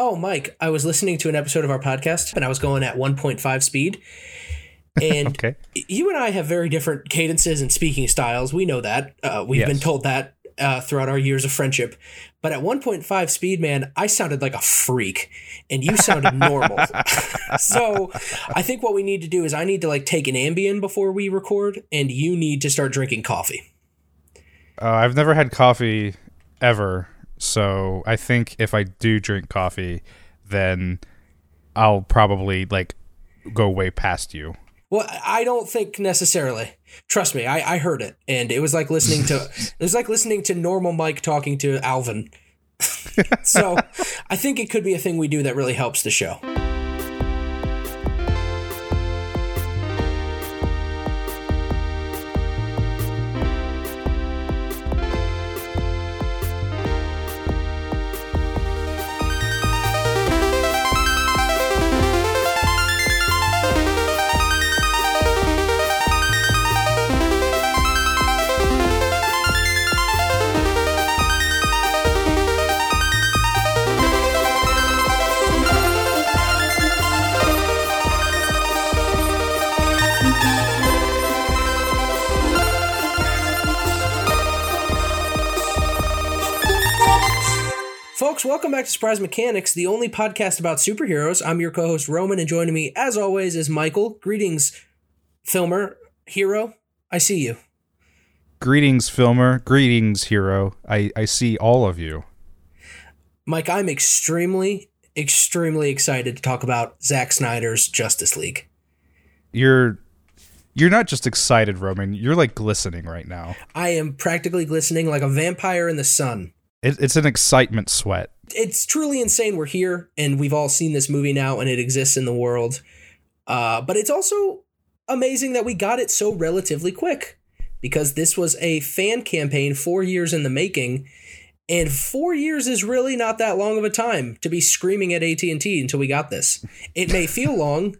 Oh, Mike, I was listening to an episode of our podcast and I was going at 1.5 speed. And Okay. you and I have very different cadences and speaking styles. We know that. Uh, we've Yes. been told that uh, throughout our years of friendship. But at 1.5 speed, man, I sounded like a freak and you sounded normal. so I think what we need to do is I need to like take an Ambien before we record and you need to start drinking coffee. Uh, I've never had coffee ever, so I think if I do drink coffee, then I'll probably like go way past you. Well, I don't think necessarily. Trust me, I, I heard it, and it was like listening to it was like listening to normal Mike talking to Alvin. so, I think it could be a thing we do that really helps the show. To Surprise Mechanics, the only podcast about superheroes. I'm your co-host Roman, and joining me, as always, is Michael. Greetings, filmer, hero. I see you. Greetings, filmer. Greetings, hero. I, I see all of you. Mike, I'm extremely, extremely excited to talk about Zack Snyder's Justice League. You're you're not just excited, Roman. You're like glistening right now. I am practically glistening like a vampire in the sun. It, it's an excitement sweat. It's truly insane. We're here, and we've all seen this movie now, and it exists in the world. Uh, but it's also amazing that we got it so relatively quick because this was a fan campaign four years in the making and four years is really not that long of a time to be screaming at at&t until we got this it may feel long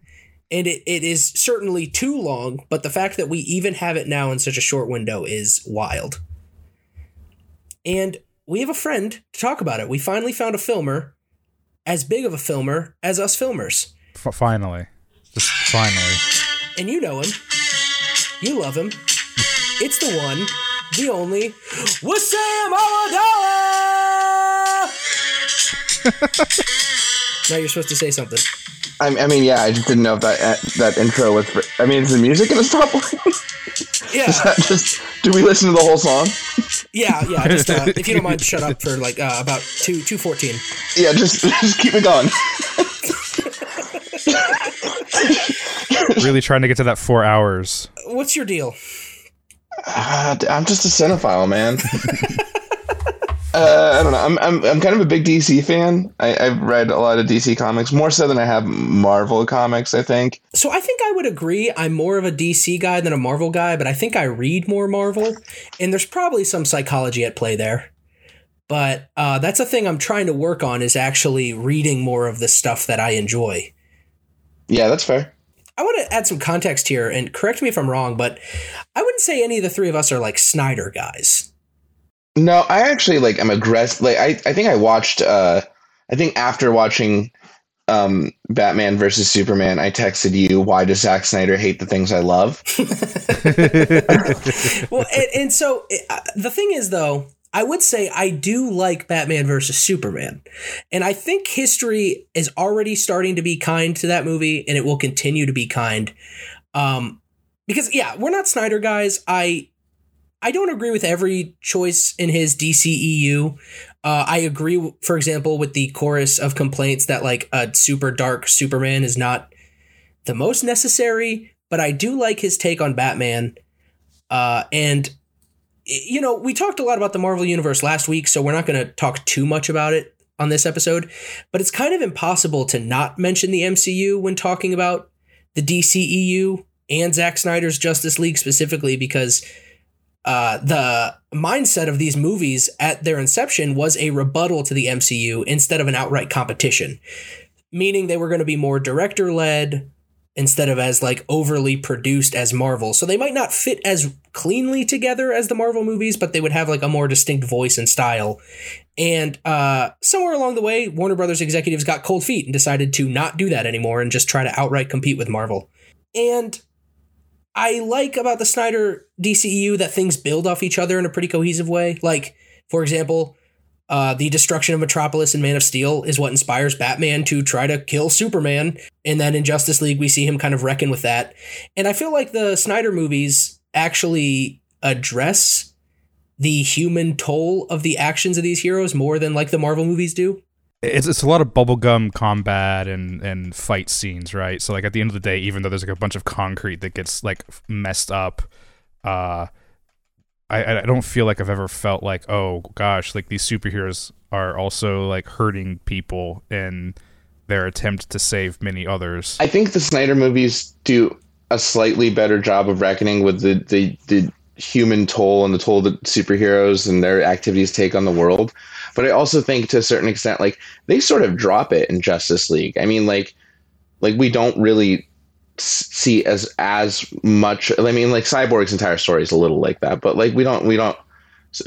and it, it is certainly too long but the fact that we even have it now in such a short window is wild and we have a friend to talk about it we finally found a filmer as big of a filmer as us filmers F- finally, just finally. and you know him. You love him. It's the one, the only, Wassam Awadallah! now you're supposed to say something. I, I mean, yeah, I just didn't know if that uh, that intro was. For, I mean, is the music gonna stop playing? Yeah, Is that just? Do we listen to the whole song? yeah, yeah. Just uh, if you don't mind, shut up for like uh, about two two fourteen. Yeah, just just keep it going. Really trying to get to that four hours. What's your deal? Uh, I'm just a cinephile, man. uh, I don't know. I'm, I'm I'm kind of a big DC fan. I, I've read a lot of DC comics, more so than I have Marvel comics. I think. So I think I would agree. I'm more of a DC guy than a Marvel guy, but I think I read more Marvel, and there's probably some psychology at play there. But uh, that's a thing I'm trying to work on is actually reading more of the stuff that I enjoy. Yeah, that's fair. I want to add some context here, and correct me if I'm wrong, but I wouldn't say any of the three of us are like Snyder guys. No, I actually like. I'm aggressive. Like, I I think I watched. uh I think after watching um Batman versus Superman, I texted you, "Why does Zack Snyder hate the things I love?" well, and, and so uh, the thing is, though, I would say I do like Batman versus Superman. And I think history is already starting to be kind to that movie, and it will continue to be kind. Um, because, yeah, we're not Snyder guys. I. I don't agree with every choice in his DCEU. Uh, I agree, for example, with the chorus of complaints that like a super dark Superman is not the most necessary, but I do like his take on Batman. Uh, and you know, we talked a lot about the Marvel Universe last week, so we're not going to talk too much about it on this episode. But it's kind of impossible to not mention the MCU when talking about the DCEU and Zack Snyder's Justice League specifically, because uh, the mindset of these movies at their inception was a rebuttal to the MCU instead of an outright competition, meaning they were going to be more director led instead of as like overly produced as Marvel. So they might not fit as cleanly together as the Marvel movies, but they would have like a more distinct voice and style. And uh, somewhere along the way, Warner Brothers executives got cold feet and decided to not do that anymore and just try to outright compete with Marvel. And I like about the Snyder DCEU that things build off each other in a pretty cohesive way. Like, for example, uh, the destruction of Metropolis and Man of Steel is what inspires Batman to try to kill Superman. And then in Justice League, we see him kind of reckon with that. And I feel like the Snyder movies actually address the human toll of the actions of these heroes more than like the Marvel movies do. It's, it's a lot of bubblegum combat and, and fight scenes, right? So like at the end of the day, even though there's like a bunch of concrete that gets like messed up, uh, I, I don't feel like I've ever felt like, oh gosh, like these superheroes are also like hurting people in their attempt to save many others. I think the Snyder movies do a slightly better job of reckoning with the, the, the human toll and the toll that superheroes and their activities take on the world. But I also think to a certain extent, like they sort of drop it in Justice League. I mean, like, like we don't really see as as much. I mean, like Cyborg's entire story is a little like that, but like we don't we don't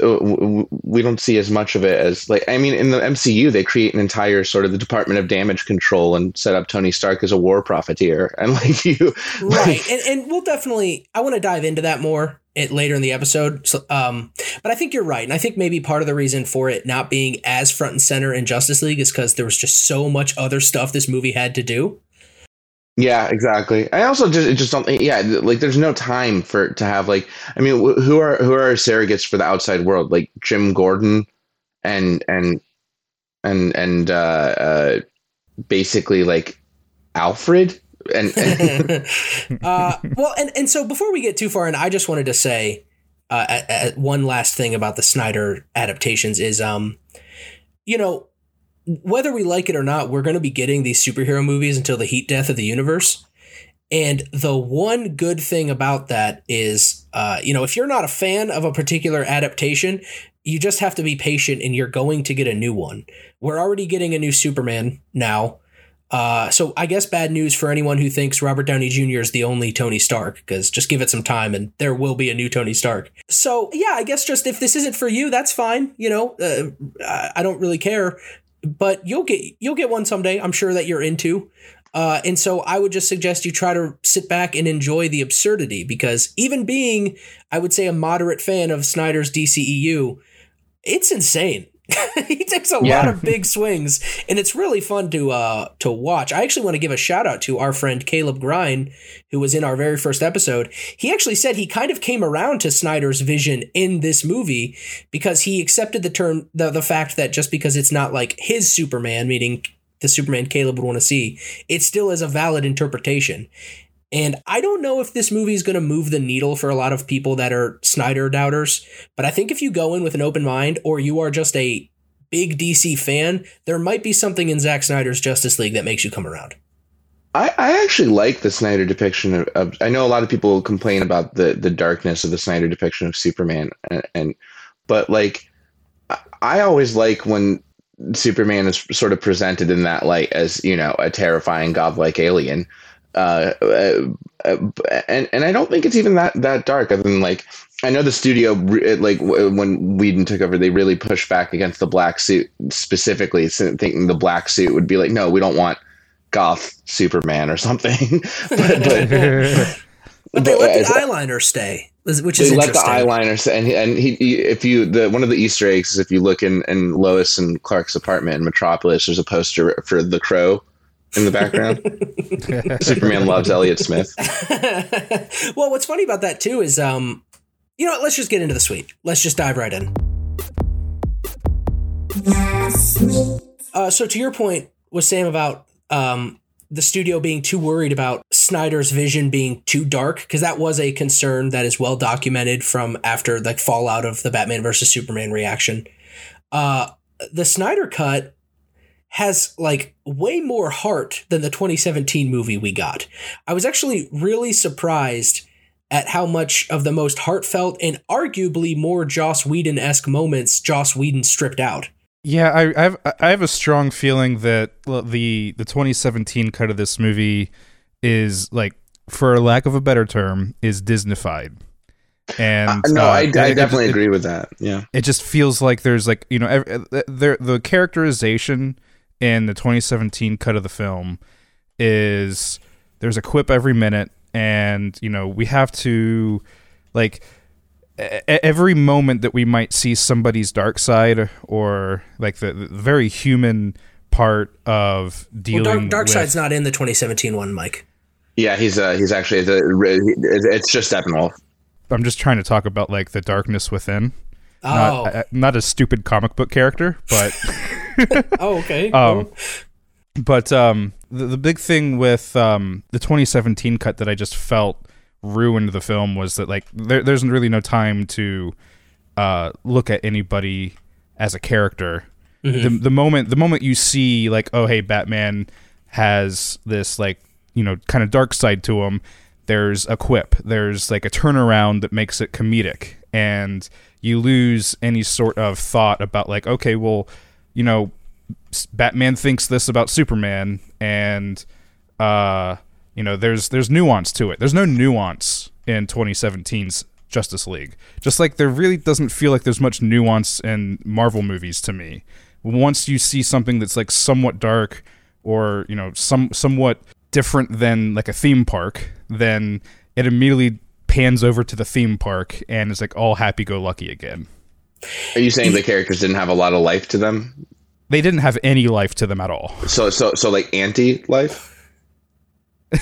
we don't see as much of it as like I mean in the MCU they create an entire sort of the Department of Damage Control and set up Tony Stark as a war profiteer. And like you right. and and we'll definitely I want to dive into that more it later in the episode. So, um but I think you're right. And I think maybe part of the reason for it not being as front and center in Justice League is because there was just so much other stuff this movie had to do yeah, exactly. I also just just don't. Yeah, like there's no time for to have like. I mean, who are who are surrogates for the outside world? Like Jim Gordon, and and and and uh, uh basically like Alfred. And, and uh, well, and and so before we get too far, and I just wanted to say uh, at, at one last thing about the Snyder adaptations is, um, you know, whether we like it or not, we're going to be getting these superhero movies until the heat death of the universe. And the one good thing about that is, uh, you know, if you're not a fan of a particular adaptation, you just have to be patient and you're going to get a new one. We're already getting a new Superman now. Uh, so I guess bad news for anyone who thinks Robert Downey Jr. is the only Tony Stark, because just give it some time and there will be a new Tony Stark. So yeah, I guess just if this isn't for you, that's fine. You know, uh, I don't really care but you'll get you'll get one someday. I'm sure that you're into. Uh, and so I would just suggest you try to sit back and enjoy the absurdity because even being, I would say, a moderate fan of Snyder's DCEU, it's insane. he takes a yeah. lot of big swings, and it's really fun to uh, to watch. I actually want to give a shout out to our friend Caleb Grind, who was in our very first episode. He actually said he kind of came around to Snyder's vision in this movie because he accepted the term the the fact that just because it's not like his Superman, meaning the Superman Caleb would want to see, it still is a valid interpretation. And I don't know if this movie is going to move the needle for a lot of people that are Snyder doubters, but I think if you go in with an open mind or you are just a big DC fan, there might be something in Zack Snyder's Justice League that makes you come around. I, I actually like the Snyder depiction of, of, I know a lot of people complain about the the darkness of the Snyder depiction of Superman and, and but like I always like when Superman is sort of presented in that light as, you know, a terrifying godlike alien uh, uh, and and I don't think it's even that that dark. Other than like I know the studio, like when Whedon took over, they really pushed back against the black suit specifically, thinking the black suit would be like, no, we don't want goth Superman or something. but, but, but, they let the eyeliner stay, which is they let the eyeliner stay. And, and he, he, if you, the one of the Easter eggs is if you look in, in Lois and Clark's apartment in Metropolis, there's a poster for the Crow in the background. Superman loves Elliott Smith. well, what's funny about that too is, um, you know, what, let's just get into the suite. Let's just dive right in. Uh, so to your point Wassam about um, the studio being too worried about Snyder's vision being too dark, because that was a concern that is well documented from after the fallout of the Batman versus Superman reaction. Uh, the Snyder cut has like way more heart than the 2017 movie we got. I was actually really surprised at how much of the most heartfelt and arguably more Joss Whedon esque moments Joss Whedon stripped out. Yeah, I, I, have I have a strong feeling that the the 2017 cut of this movie is like, for lack of a better term, is Disneyfied. And Uh, no, uh, I, I it- definitely it- agree with that. Yeah. it just feels like there's like you know ev- uh, there the characterization in the 2017 cut of the film is there's a quip every minute and you know we have to like every moment that we might see somebody's dark side or like the, the very human part of Well, dealing Dark, Dark with Side's not in the 2017 one, Mike. Yeah, he's uh he's actually it's, a, it's just Steppenwolf. I'm just trying to talk about like the darkness within Oh, not, not a stupid comic book character but oh, okay. Um, but um, the, the big thing with um, the 2017 cut that I just felt ruined the film was that like there, there's really no time to uh, look at anybody as a character. The, the moment the moment you see like oh hey Batman has this like you know kind of dark side to him there's a quip there's like a turnaround that makes it comedic and you lose any sort of thought about like okay well you know Batman thinks this about Superman, and uh, you know, there's there's nuance to it. There's no nuance in 2017's Justice League. Just like there really doesn't feel like there's much nuance in Marvel movies to me. Once you see something that's like somewhat dark or you know some somewhat different than like a theme park, then it immediately pans over to the theme park and it's like all happy go lucky again. Are you saying the characters didn't have a lot of life to them? They didn't have any life to them at all. So so so like anti life?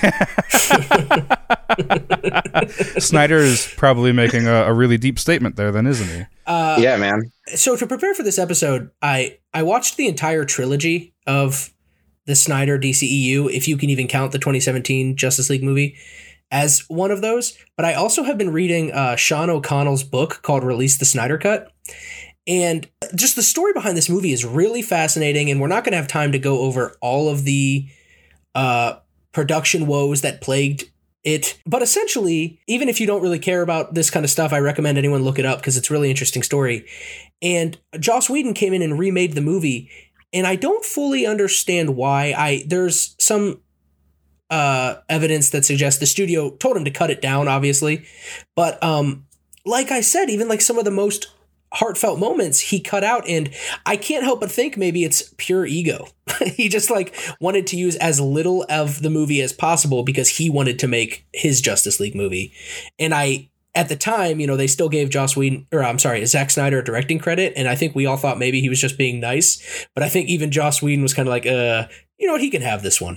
Snyder is probably making a, a really deep statement there, then, isn't he? Uh, yeah, man. so to prepare for this episode, I I watched the entire trilogy of the Snyder DCEU, if you can even count the 2017 Justice League movie as one of those. But I also have been reading uh, Sean O'Connell's book called "Release the Snyder Cut." And just the story behind this movie is really fascinating, and we're not going to have time to go over all of the uh, production woes that plagued it. But essentially, even if you don't really care about this kind of stuff, I recommend anyone look it up because it's really interesting story. And Joss Whedon came in and remade the movie, and I don't fully understand why. I there's some uh, evidence that suggests the studio told him to cut it down, obviously, but um, like I said, even like some of the most heartfelt moments he cut out and i can't help but think maybe it's pure ego. He just like wanted to use as little of the movie as possible because he wanted to make his justice league movie. And i at the time you know they still gave joss whedon or i'm sorry Zack snyder directing credit and i think we all thought maybe he was just being nice. But i think even joss whedon was kind of like uh you know what? He can have this one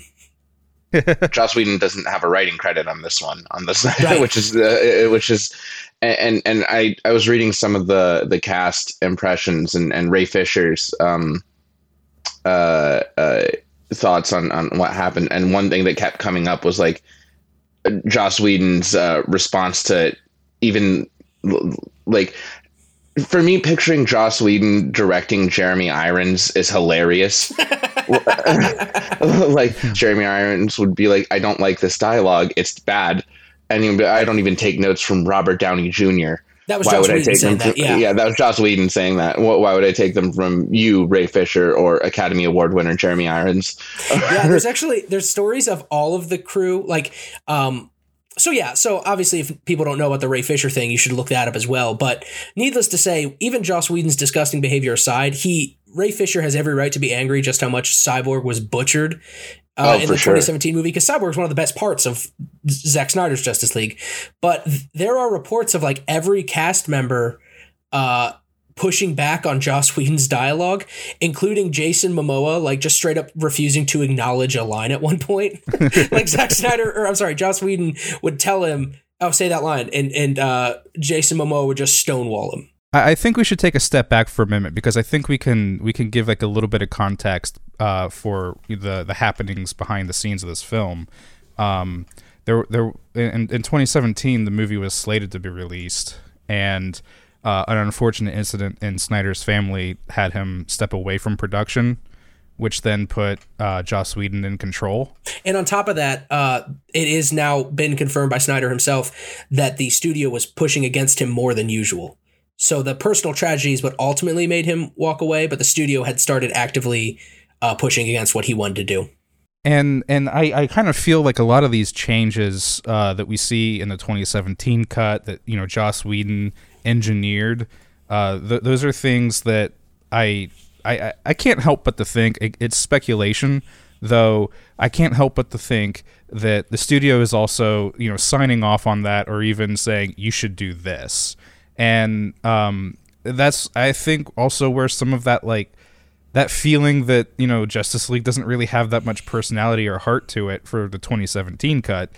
Joss Whedon doesn't have a writing credit on this one, on this, Right. which is uh, which is, and and I I was reading some of the the cast impressions and and Ray Fisher's um uh uh thoughts on on what happened, and one thing that kept coming up was like Joss Whedon's uh, response to even like. For me, picturing Joss Whedon directing Jeremy Irons is hilarious. like Jeremy Irons would be like, I don't like this dialogue. It's bad. And be, I don't even take notes from Robert Downey Jr. that was Why joss would I whedon take saying them? that From, yeah that was Joss Whedon saying that. Wh- Why would I take them from you, Ray Fisher, or Academy Award winner Jeremy Irons? yeah, there's actually there's stories of all of the crew. Like, um, so yeah, so obviously, if people don't know about the Ray Fisher thing, you should look that up as well. But needless to say, even Joss Whedon's disgusting behavior aside, he Ray Fisher has every right to be angry just how much Cyborg was butchered. Uh, Oh, in the sure. 2017 movie, because Cyborg is one of the best parts of Zack Snyder's Justice League, but th- there are reports of like every cast member uh, pushing back on Joss Whedon's dialogue, including Jason Momoa, like just straight up refusing to acknowledge a line at one point. like Zack Snyder, or I'm sorry, Joss Whedon would tell him, "Oh, say that line," and and uh, Jason Momoa would just stonewall him. I think we should take a step back for a minute because I think we can we can give like a little bit of context uh, for the the happenings behind the scenes of this film. Um, there there in, in 2017 the movie was slated to be released and uh, an unfortunate incident in Snyder's family had him step away from production, which then put uh, Joss Whedon in control. And on top of that, uh, it is now been confirmed by Snyder himself that the studio was pushing against him more than usual. So the personal tragedy is what ultimately made him walk away, but the studio had started actively uh, pushing against what he wanted to do. and and I, I kind of feel like a lot of these changes uh, that we see in the 2017 cut that you know Joss Whedon engineered, uh, th- those are things that I, I I can't help but to think it, it's speculation, though I can't help but to think that the studio is also you know signing off on that or even saying you should do this, and um, that's I think also where some of that like that feeling that you know Justice League doesn't really have that much personality or heart to it for the 2017 cut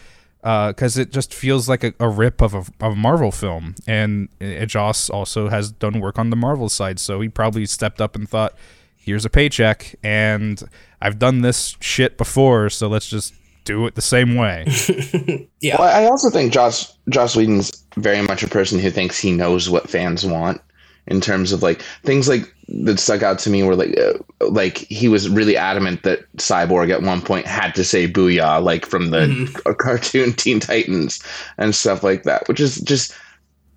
because uh, it just feels like a, a rip of a, of a, Marvel film. And uh, Joss also has done work on the Marvel side, so he probably stepped up and thought, "Here's a paycheck, and I've done this shit before, so let's just do it the same way." yeah. Well, I also think Joss Joss Whedon's very much a person who thinks he knows what fans want in terms of like things like that stuck out to me were like uh, like he was really adamant that cyborg at one point had to say booyah like from the mm-hmm. cartoon teen titans and stuff like that which is just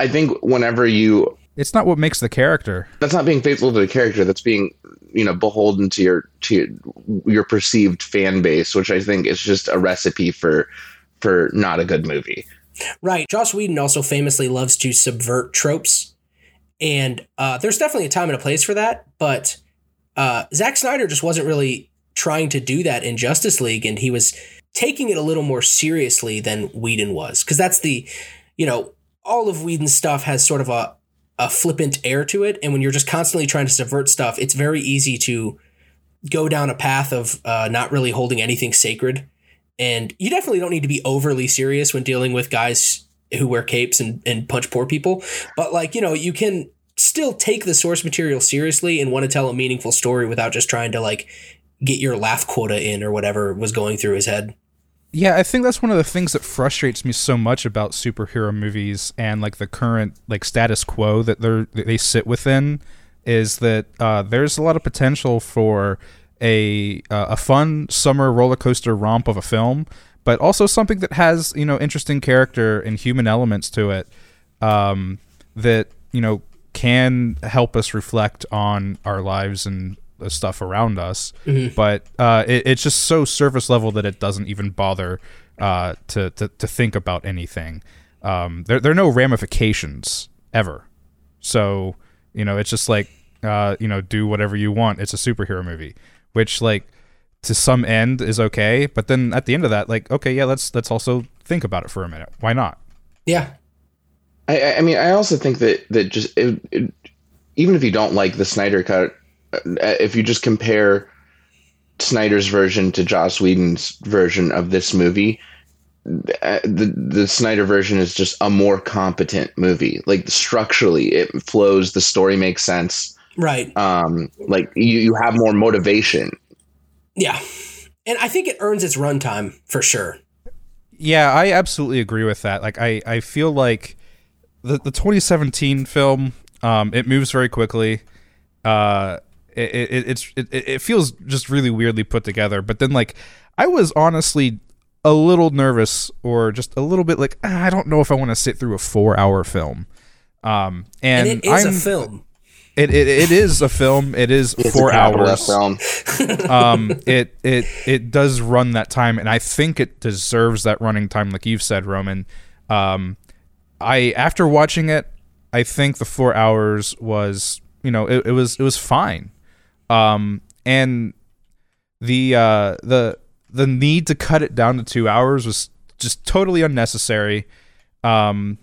i think whenever you it's not what makes the character that's not being faithful to the character that's being you know beholden to your to your, perceived fan base which i think is just a recipe for for not a good movie. Right. Joss whedon also famously loves to subvert tropes. And uh, there's definitely a time and a place for that, but uh, Zack Snyder just wasn't really trying to do that in Justice League, and he was taking it a little more seriously than Whedon was, because that's the, you know, all of Whedon's stuff has sort of a a flippant air to it, and when you're just constantly trying to subvert stuff, it's very easy to go down a path of uh, not really holding anything sacred. And you definitely don't need to be overly serious when dealing with guys who wear capes and, and punch poor people. But like, you know, you can still take the source material seriously and want to tell a meaningful story without just trying to like get your laugh quota in or whatever was going through his head. Yeah, I think that's one of the things that frustrates me so much about superhero movies and like the current like status quo that they're that they sit within is that uh, there's a lot of potential for a uh, a fun summer roller coaster romp of a film but also something that has you know interesting character and human elements to it um, that you know can help us reflect on our lives and the stuff around us. Mm-hmm. But uh, it, it's just so surface level that it doesn't even bother uh, to, to, to think about anything. Um, there there are no ramifications ever. So you know it's just like uh, you know do whatever you want. It's a superhero movie, which like to some end is okay, but then at the end of that, like, okay, yeah, let's let's also think about it for a minute. Why not? Yeah. I, I mean, I also think that that just it, it, even if you don't like the Snyder cut, if you just compare Snyder's version to Joss Whedon's version of this movie, uh, the the Snyder version is just a more competent movie. Like structurally, it flows. The story makes sense. Right. Um, like you, you have more motivation yeah. And I think it earns its runtime for sure. Yeah, I absolutely agree with that. Like I, I feel like the, the 2017 film, um, it moves very quickly. Uh, it, it it's it, it feels just really weirdly put together. But then like I was honestly a little nervous or just a little bit like ah, I don't know if I want to sit through a four hour film. Um, and, and it is I'm, a film. It, it, it is a film. It is it's four hours. Film. um, it it it does run that time, and I think it deserves that running time, like you've said, Roman. Um, I after watching it, I think the four hours was you know it, it was it was fine, um, and the uh, the the need to cut it down to two hours was just totally unnecessary. Um,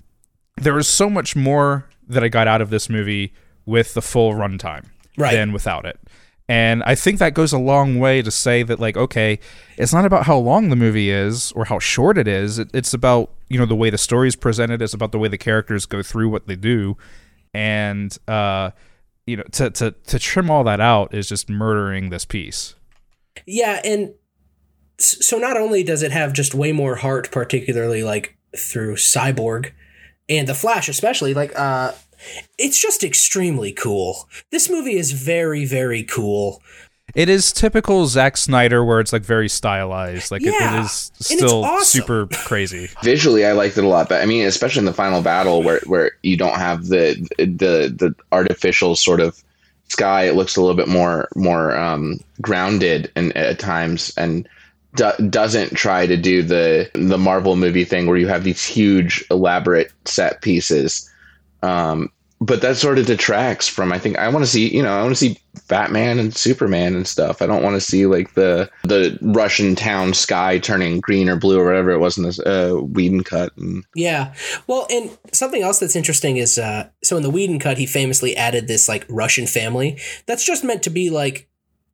there was so much more that I got out of this movie with the full runtime right. than without it. And I think that goes a long way to say that, like, okay, it's not about how long the movie is or how short it is. It, it's about, you know, the way the story is presented. It's about the way the characters go through what they do. And, uh, you know, to, to, to trim all that out is just murdering this piece. Yeah. And so not only does it have just way more heart, particularly like through Cyborg and The Flash, especially, like, uh, it's just extremely cool. This movie is very, very cool. It is typical Zack Snyder, where it's like very stylized. Like yeah. it, it is still awesome. super crazy. Visually, I liked it a lot, but I mean, especially in the final battle, where where you don't have the the the artificial sort of sky. It looks a little bit more more um, grounded and at times, and do- doesn't try to do the the Marvel movie thing where you have these huge elaborate set pieces. Um, but that sort of detracts from I think I want to see you know I want to see Batman and Superman and stuff. I don't want to see like the the Russian town sky turning green or blue or whatever it was in this uh, Whedon cut. And, Yeah. Well, and something else that's interesting is uh so in the Whedon cut he famously added this like Russian family that's just meant to be like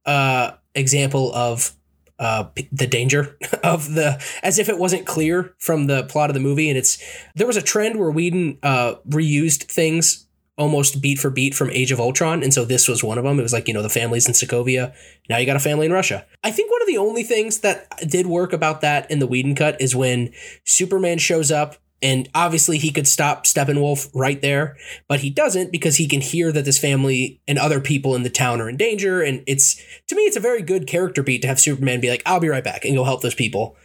uh example of uh the danger of the as if it wasn't clear from the plot of the movie and it's there was a trend where Whedon uh reused things almost beat for beat from Age of Ultron and so this was one of them it was like you know the families in Sokovia now you got a family in Russia I think one of the only things that did work about that in the Whedon cut is when Superman shows up and obviously he could stop Steppenwolf right there, but he doesn't because he can hear that this family and other people in the town are in danger. And it's to me, it's a very good character beat to have Superman be like, I'll be right back and go help those people.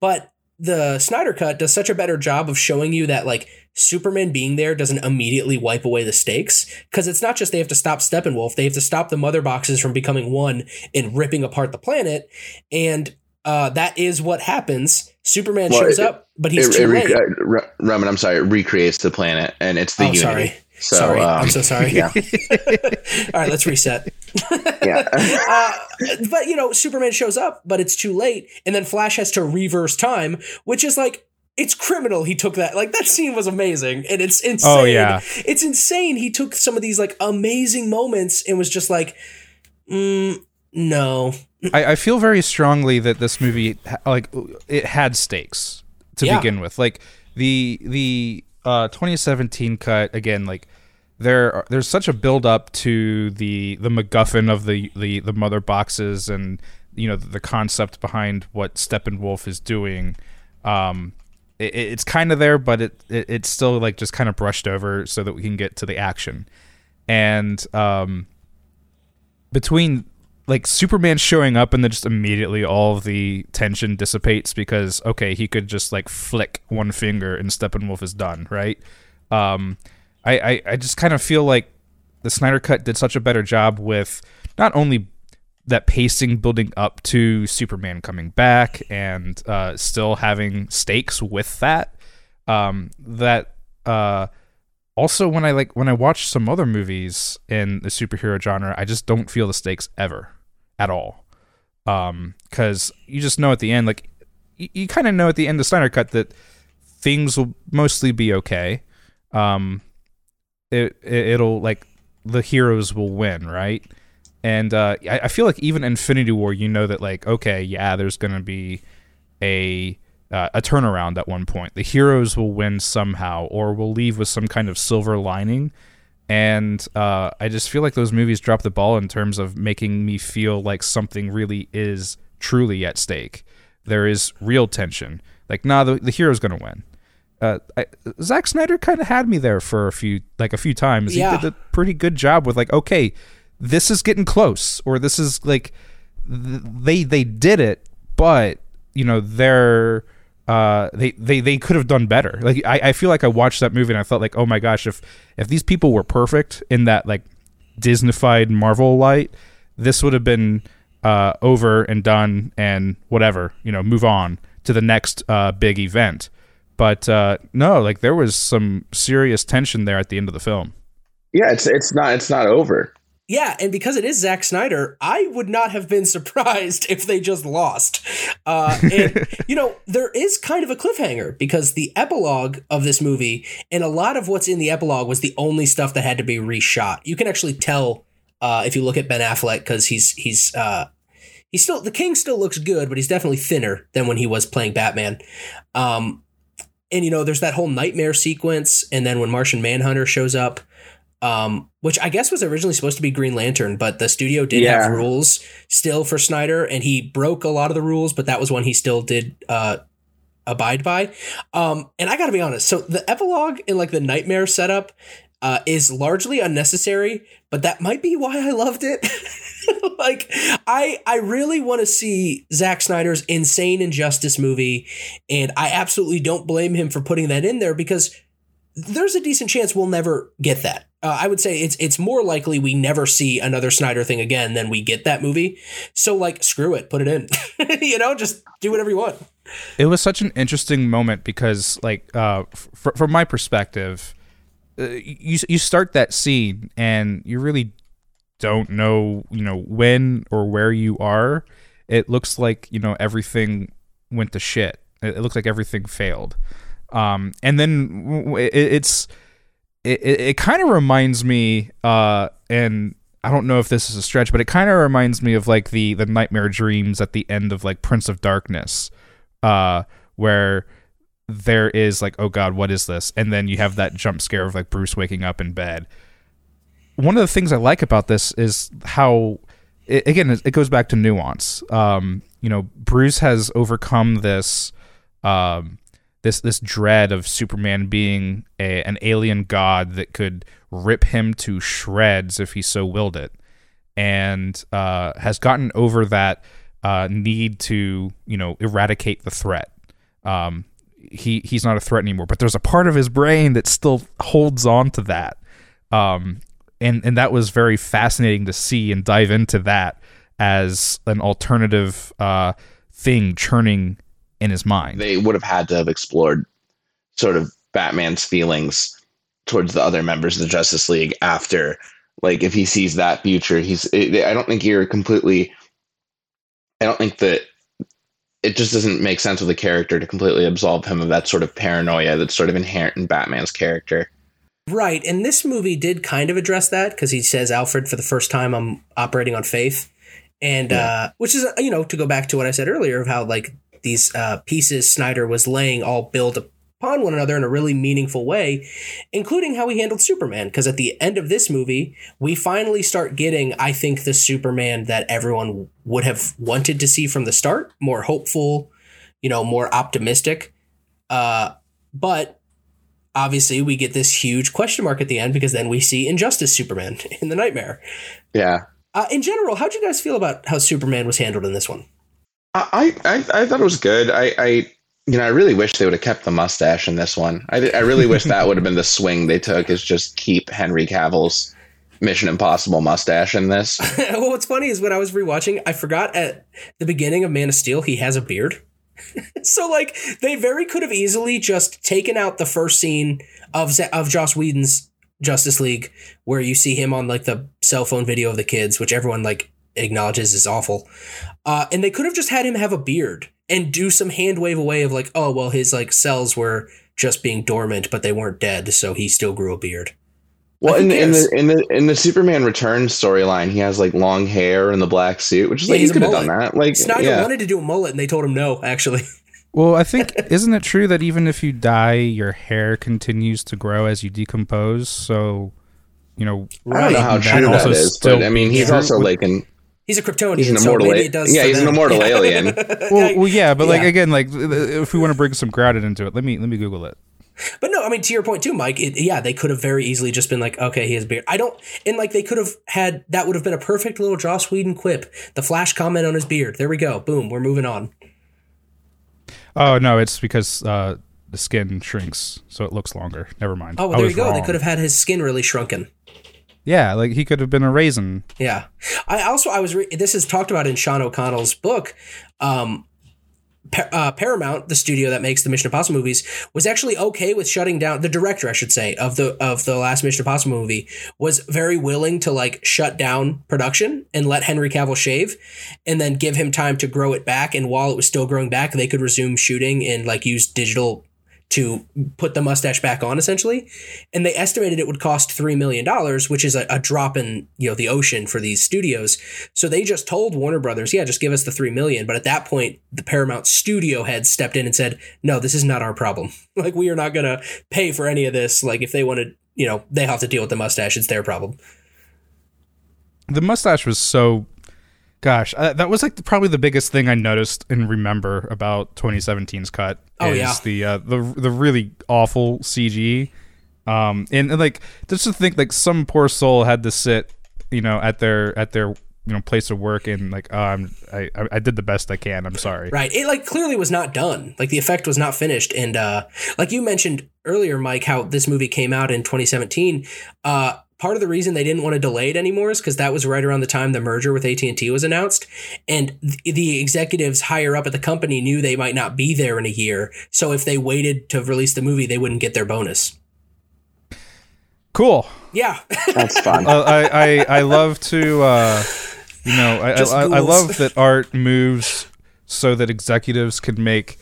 But the Snyder cut does such a better job of showing you that like Superman being there doesn't immediately wipe away the stakes because it's not just they have to stop Steppenwolf, they have to stop the mother boxes from becoming one and ripping apart the planet. And uh, that is what happens. Superman Well, shows it- up, but he's it, too it late. rec- uh, Ro- Roman, I'm sorry, it recreates the planet and it's the Oh, Unity. sorry. So, sorry, um, I'm so sorry. yeah. All right, let's reset. Yeah. uh, but you know, Superman shows up, but it's too late, and then Flash has to reverse time, which is like it's criminal. He took that like that scene was amazing, and it's insane. Oh, yeah. it's insane. He took some of these like amazing moments and was just like, mm, no, I, I feel very strongly that this movie like it had stakes to Yeah. begin with. Like the the uh 2017 cut again like there are, there's such a build up to the the MacGuffin of the the the mother boxes and you know the concept behind what Steppenwolf is doing. Um, it, it's kind of there, but it, it it's still like just kind of brushed over so that we can get to the action. And um, between like Superman showing up and then just immediately all the tension dissipates because okay, he could just like flick one finger and Steppenwolf is done, right? Um, I, I I just kind of feel like the Snyder Cut did such a better job with not only that pacing building up to Superman coming back and uh, still having stakes with that. Um, that uh, also when I like when I watch some other movies in the superhero genre, I just don't feel the stakes ever at all. Um, because you just know at the end, like you, you kind of know at the end of Snyder Cut that things will mostly be okay. Um, it, it it'll like the heroes will win, right? And uh, I, I feel like even Infinity War, you know that like okay, yeah, there's gonna be a uh, a turnaround at one point. The heroes will win somehow, or will leave with some kind of silver lining. And uh, I just feel like those movies drop the ball in terms of making me feel like something really is truly at stake. There is real tension. Like, nah, the, the hero's gonna win. Uh, I, Zack Snyder kind of had me there for a few, like a few times. Yeah. He did a pretty good job with like, okay, this is getting close, or this is like, th- they they did it, but you know they're uh they they they could have done better. Like I, I feel like i watched that movie and i felt like oh my gosh if if these people were perfect in that like disneyfied marvel light this would have been uh over and done and whatever you know move on to the next uh big event. But uh no like there was some serious tension there at the end of the film. Yeah, it's it's not it's not over. Yeah, and because it is Zack Snyder, I would not have been surprised if they just lost. Uh, and you know, there is kind of a cliffhanger because the epilogue of this movie and a lot of what's in the epilogue was the only stuff that had to be reshot. You can actually tell uh, if you look at Ben Affleck because he's he's uh, he's still the King still looks good, but he's definitely thinner than when he was playing Batman. Um, and you know, there's that whole nightmare sequence, and then when Martian Manhunter shows up um, which I guess was originally supposed to be Green Lantern, but the studio did Yeah. have rules still for Snyder, and he broke a lot of the rules, but that was one he still did uh, abide by. Um, and I got to be honest, so the epilogue in like the nightmare setup uh, is largely unnecessary, but that might be why I loved it. like I I really want to see Zack Snyder's insane injustice movie, and I absolutely don't blame him for putting that in there because there's a decent chance we'll never get that. Uh, I would say it's it's more likely we never see another Snyder thing again than we get that movie. So like, screw it, put it in. you know, just do whatever you want. It was such an interesting moment because, like, uh, f- from my perspective, uh, you you start that scene and you really don't know, you know, when or where you are. It looks like you know everything went to shit. It, it looks like everything failed. Um, and then it, it's it, it, it kind of reminds me, uh, and I don't know if this is a stretch, but it kind of reminds me of like the the nightmare dreams at the end of like Prince of Darkness, uh, where there is like, oh god, what is this? And then you have that jump scare of like Bruce waking up in bed. One of the things I like about this is how, it, again, it goes back to nuance. Um, you know, Bruce has overcome this, um, this this dread of Superman being a, an alien god that could rip him to shreds if he so willed it, and uh, has gotten over that uh, need to you know eradicate the threat. Um, he he's not a threat anymore, but there's a part of his brain that still holds on to that. Um, and and that was very fascinating to see and dive into that as an alternative uh, thing churning in his mind. They would have had to have explored sort of Batman's feelings towards the other members of the Justice League after, like, if he sees that future, he's. I don't think you're completely. I don't think that it just doesn't make sense with the character to completely absolve him of that sort of paranoia that's sort of inherent in Batman's character. Right, and this movie did kind of address that because he says, "Alfred, for the first time, I'm operating on faith," and yeah. uh, which is you know to go back to what I said earlier of how like these uh, pieces Snyder was laying all build upon one another in a really meaningful way, including how he handled Superman. Because at the end of this movie, we finally start getting, I think, the Superman that everyone would have wanted to see from the start, more hopeful, you know, more optimistic. Uh, but obviously we get this huge question mark at the end because then we see Injustice Superman in the Nightmare. Yeah. Uh, in general, how'd you guys feel about how Superman was handled in this one? I I, I thought it was good. I, I you know I really wish they would have kept the mustache in this one. I I really wish that would have been the swing they took is just keep Henry Cavill's Mission Impossible mustache in this. well, what's funny is when I was rewatching, I forgot at the beginning of Man of Steel he has a beard. so like they very could have easily just taken out the first scene of of Joss Whedon's Justice League where you see him on like the cell phone video of the kids, which everyone like acknowledges is awful. Uh, and they could have just had him have a beard and do some hand wave away of like, oh well, his like cells were just being dormant, but they weren't dead, so he still grew a beard. Well, in the, in the in the in the Superman Returns storyline, he has like long hair and the black suit, which is yeah, like he could have done that. Like Snyder yeah. wanted to do a mullet, and they told him no. Actually, well, I think isn't it true that even if you die, your hair continues to grow as you decompose? So, you know, I don't know how true that is, but I mean, he's also like an He's a Kryptonian, he's an immortal so maybe it does. Yeah, he's them. an immortal alien. well, well, yeah, but like again, like if we want to bring some grounded into it, let me let me Google it. But no, I mean to your point too, Mike. It, yeah, they could have very easily just been like, okay, he has beard. I don't, and like they could have had that would have been a perfect little Joss Whedon quip. The Flash comment on his beard. There we go. Boom. We're moving on. Oh no, it's because uh, the skin shrinks, so it looks longer. Never mind. Oh, well, there you go. Wrong. They could have had his skin really shrunken. Yeah, like he could have been a raisin. Yeah. I also I was re- this is talked about in Sean O'Connell's book. Um, uh, Paramount, the studio that makes the Mission Impossible movies, was actually okay with shutting down the director, I should say, of the of the last Mission Impossible movie was very willing to like shut down production and let Henry Cavill shave, and then give him time to grow it back. And while it was still growing back, they could resume shooting and like use digital to put the mustache back on essentially. And they estimated it would cost $3 million which is a, a, drop in you know the ocean for these studios. So they just told warner brothers yeah just give us the $3 million. But at that point the paramount studio head stepped in and said no this is not our problem. Like we are not going to pay for any of this. Like if they wanted you know they have to deal with the mustache it's their problem. The mustache was so Gosh, uh, that was like probably the biggest thing I noticed and remember about 2017's cut. Oh yeah, the uh, the the really awful CG. Um, and, and like just to think like some poor soul had to sit, you know, at their at their you know place of work and like oh, I'm I I did the best I can. I'm sorry. Right. It like clearly was not done. Like the effect was not finished. And uh, like you mentioned earlier, Mike, how this movie came out in 2017. Uh, part of the reason they didn't want to delay it anymore is because that was right around the time the merger with AT&T was announced. And th- the executives higher up at the company knew they might not be there in a year. So if they waited to release the movie they wouldn't get their bonus. Cool. yeah. That's fun. Uh, I, I I love to uh, you know I, I, I love that art moves so that executives can make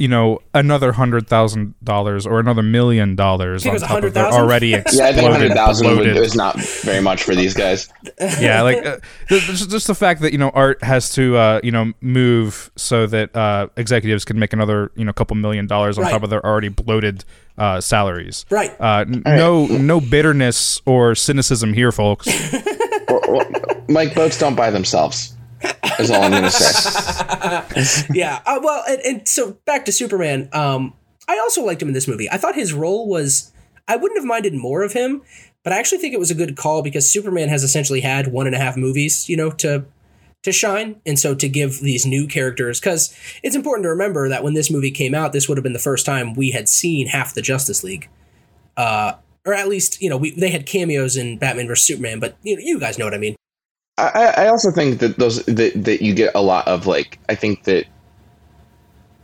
you know another hundred thousand dollars or another million dollars on top of their 100,000? already yeah, I exploded, think hundred thousand is not very much for these guys. yeah, like uh, just, just the fact that you know art has to uh, you know move so that uh, executives can make another you know couple million dollars on Right. top of their already bloated uh, salaries. right Uh, n- no, no bitterness or cynicism here, folks. Or- or- Mike boats don't buy themselves. All I'm gonna say. yeah. Uh, well, and, and so back to Superman. Um, I also liked him in this movie. I thought his role was. I wouldn't have minded more of him, but I actually think it was a good call because Superman has essentially had one and a half movies, you know, to to shine, and so to give these new characters because it's important to remember that when this movie came out, this would have been the first time we had seen half the Justice League. Uh, or at least, you know, we, they had cameos in Batman vs Superman, but you know, you guys know what I mean. I, I also think that those that, that you get a lot of like I think that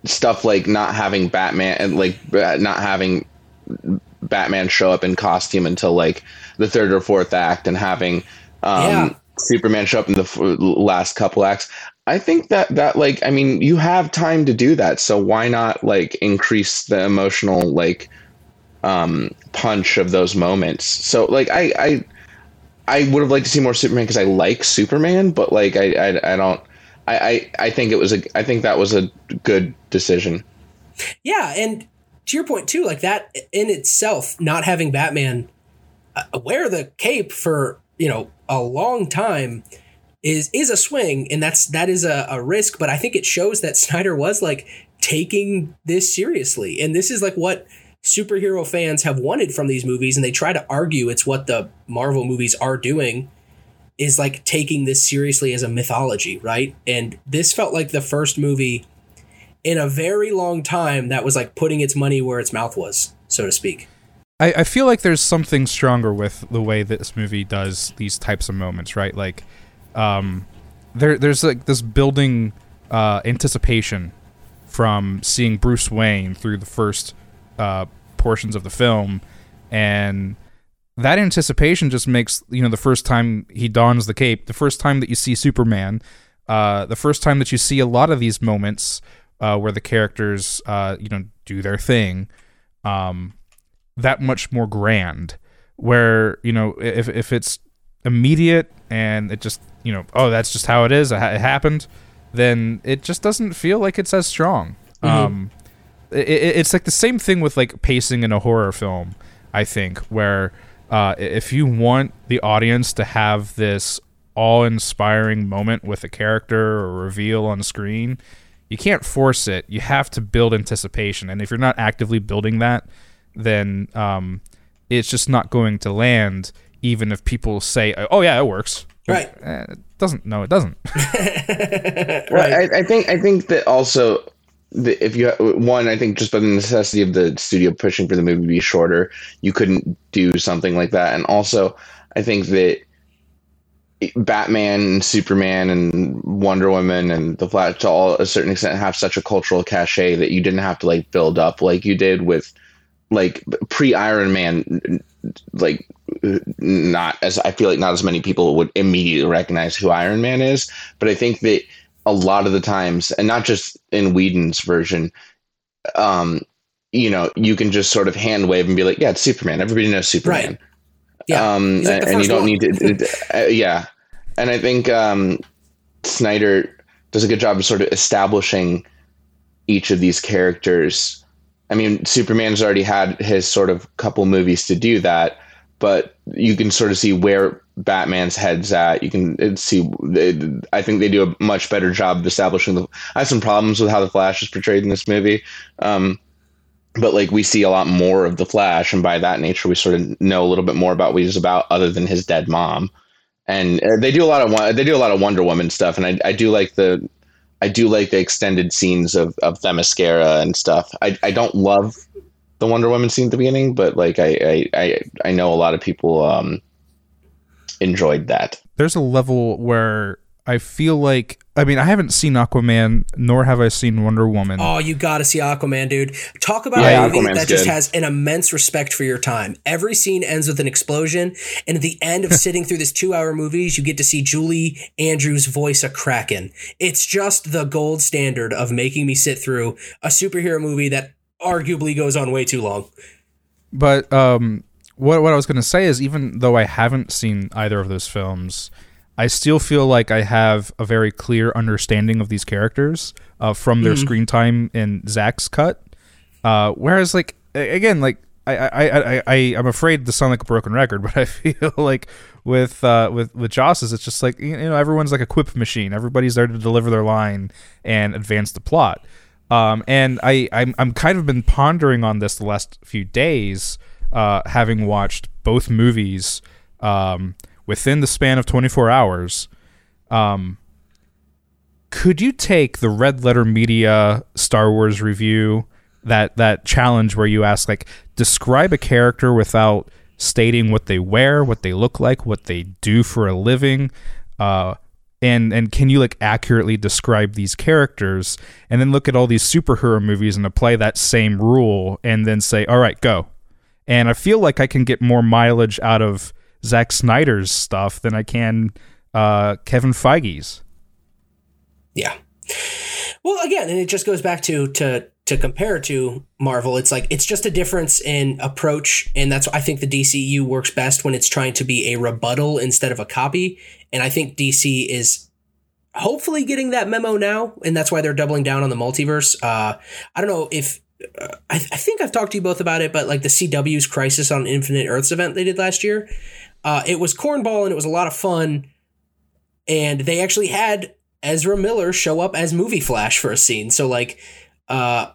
stuff like not having Batman and like not having Batman show up in costume until like the third or fourth act and having um, Yeah. Superman show up in the f- last couple acts. I think that that like I mean you have time to do that, so why not like increase the emotional like um, punch of those moments? So like I I I would have liked to see more Superman because I like Superman, but like I I, I don't. I, I, I think it was a I think that was a good decision. Yeah, and to your point too, like that in itself, not having Batman uh, wear the cape for you know a long time is is a swing, and that's that is a, a risk. But I think it shows that Snyder was like taking this seriously, and this is like what superhero fans have wanted from these movies, and they try to argue it's what the Marvel movies are doing is like taking this seriously as a mythology, right? And this felt like the first movie in a very long time that was like putting its money where its mouth was, so to speak. I, I feel like there's something stronger with the way this movie does these types of moments, right? Like, um, there there's like this building uh, anticipation from seeing Bruce Wayne through the first uh, portions of the film, and that anticipation just makes you know the first time he dons the cape, the first time that you see Superman, uh, the first time that you see a lot of these moments uh, where the characters uh, you know do their thing. Um, that much more grand where you know if if it's immediate and it just you know oh that's just how it is it, ha- it happened then it just doesn't feel like it's as strong um it, it- it's like the same thing with like pacing in a horror film i think where uh if you want the audience to have this awe-inspiring moment with a character or reveal on screen you can't force it you have to build anticipation and if you're not actively building that then um, it's just not going to land. Even if people say, "Oh yeah, it works," Right. Eh, it doesn't. No, it doesn't. Well, I, I think I think that also the, if you one, I think just by the necessity of the studio pushing for the movie to be shorter, you couldn't do something like that. And also, I think that Batman and Superman and Wonder Woman and the Flash, to all a certain extent, have such a cultural cachet that you didn't have to like build up like you did with like pre Iron Man, like not as I feel like not as many people would immediately recognize who Iron Man is, but I think that a lot of the times, and not just in Whedon's version, um, you know, you can just sort of hand wave and be like, yeah, it's Superman. Everybody knows Superman. Right. Yeah. Um, like the and you don't one. need to, uh, yeah. And I think um, Snyder does a good job of sort of establishing each of these characters. I mean, Superman's already had his sort of couple movies to do that, but you can sort of see where Batman's head's at. You can uh, see. I think they do a much better job of establishing the. I have some problems with how the Flash is portrayed in this movie, um, but like we see a lot more of the Flash, and by that nature, we sort of know a little bit more about what he's about, other than his dead mom. And uh, they do a lot of they do a lot of Wonder Woman stuff, and I, I do like the I do like the extended scenes of of Themyscira and stuff. I I don't love the Wonder Woman scene at the beginning, but like I I I, I know a lot of people um enjoyed that. There's a level where I feel like I mean I haven't seen Aquaman nor have I seen Wonder Woman. Oh, you got to see Aquaman, dude. Talk about Yeah, a movie Aquaman's that just good. has an immense respect for your time. Every scene ends with an explosion, and at the end of sitting through this two-hour movies, you get to see Julie Andrews voice a kraken. It's just the gold standard of making me sit through a superhero movie that arguably goes on way too long. But um, what what I was going to say is, even though I haven't seen either of those films, I still feel like I have a very clear understanding of these characters uh, from their screen time in Zach's cut. Uh, whereas, like again, like I I, I, I I'm afraid to sound like a broken record, but I feel like with uh, with with Joss's, it's just like you know everyone's like a quip machine. Everybody's there to deliver their line and advance the plot. Um, and I I'm I'm kind of been pondering on this the last few days, uh, having watched both movies um, within the span of 24 hours. Um, could you take the Red Letter Media Star Wars review that that challenge where you ask like describe a character without stating what they wear, what they look like, what they do for a living, uh, and and can you like accurately describe these characters, and then look at all these superhero movies and apply that same rule, and then say, all right, go. And I feel like I can get more mileage out of Zack Snyder's stuff than I can uh, Kevin Feige's. Yeah. Well, again, and it just goes back to to to compare to Marvel. It's like it's just a difference in approach, and that's why I think the DCU works best when it's trying to be a rebuttal instead of a copy. And I think DC is hopefully getting that memo now, and that's why they're doubling down on the multiverse. Uh, I don't know if. Uh, I, I think I've talked to you both about it, but like the CW's Crisis on Infinite Earths event they did last year, uh, it was cornball and it was a lot of fun. And they actually had Ezra Miller show up as Movie Flash for a scene. So like, uh,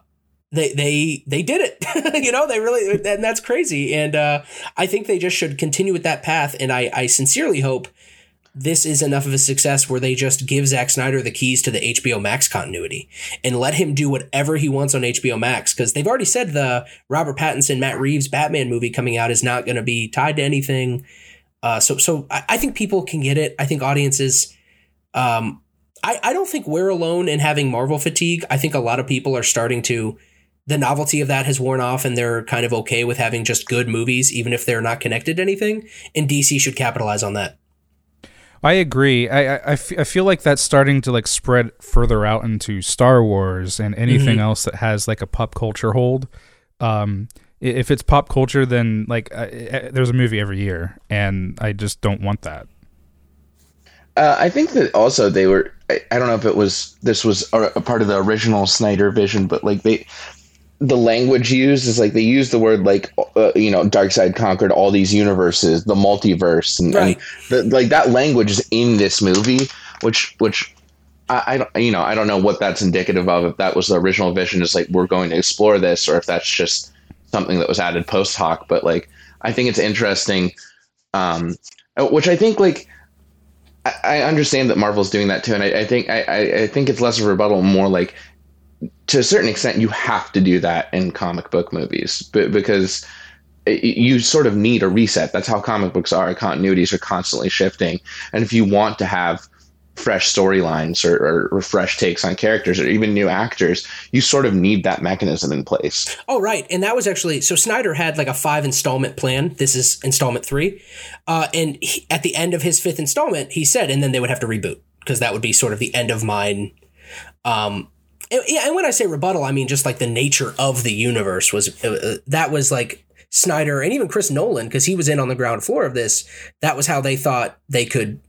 they they they did it. you know, they really and that's crazy. And uh, I think they just should continue with that path. And I I sincerely hope this is enough of a success where they just give Zack Snyder the keys to the HBO Max continuity and let him do whatever he wants on HBO Max because they've already said the Robert Pattinson Matt Reeves Batman movie coming out is not going to be tied to anything. Uh, so so I, I think people can get it. I think audiences. Um, I, I don't think we're alone in having Marvel fatigue. I think a lot of people are starting to the novelty of that has worn off and they're kind of okay with having just good movies, even if they're not connected to anything. And DC should capitalize on that. I agree. I, I, I, f- I feel like that's starting to like spread further out into Star Wars and anything else that has like a pop culture hold. Um, if it's pop culture, then like uh, there's a movie every year, and I just don't want that. Uh, I think that also they were. I, I don't know if it was this was a, a part of the original Snyder vision, but like they, the language used is like they use the word like uh, you know Darkseid conquered all these universes, the multiverse, and, Right. and the, like that language is in this movie, which which. I, I don't, you know, I don't know what that's indicative of. If that was the original vision, is like we're going to explore this, or if that's just something that was added post hoc. But like, I think it's interesting, um, which I think like I, I understand that Marvel's doing that too, and I, I think I, I, I think it's less of a rebuttal, more like to a certain extent you have to do that in comic book movies, because you sort of need a reset. That's how comic books are. Continuities are constantly shifting, and if you want to have fresh storylines or, or, or fresh takes on characters or even new actors, you sort of need that mechanism in place. Oh, right. And that was actually so Snyder had like a five installment plan. This is installment three. Uh, and he, at the end of his fifth installment, he said, and then they would have to reboot because that would be sort of the end of mine. Um, and, and when I say rebuttal, I mean just like the nature of the universe was uh, uh, that was like Snyder and even Chris Nolan because he was in on the ground floor of this. That was how they thought they could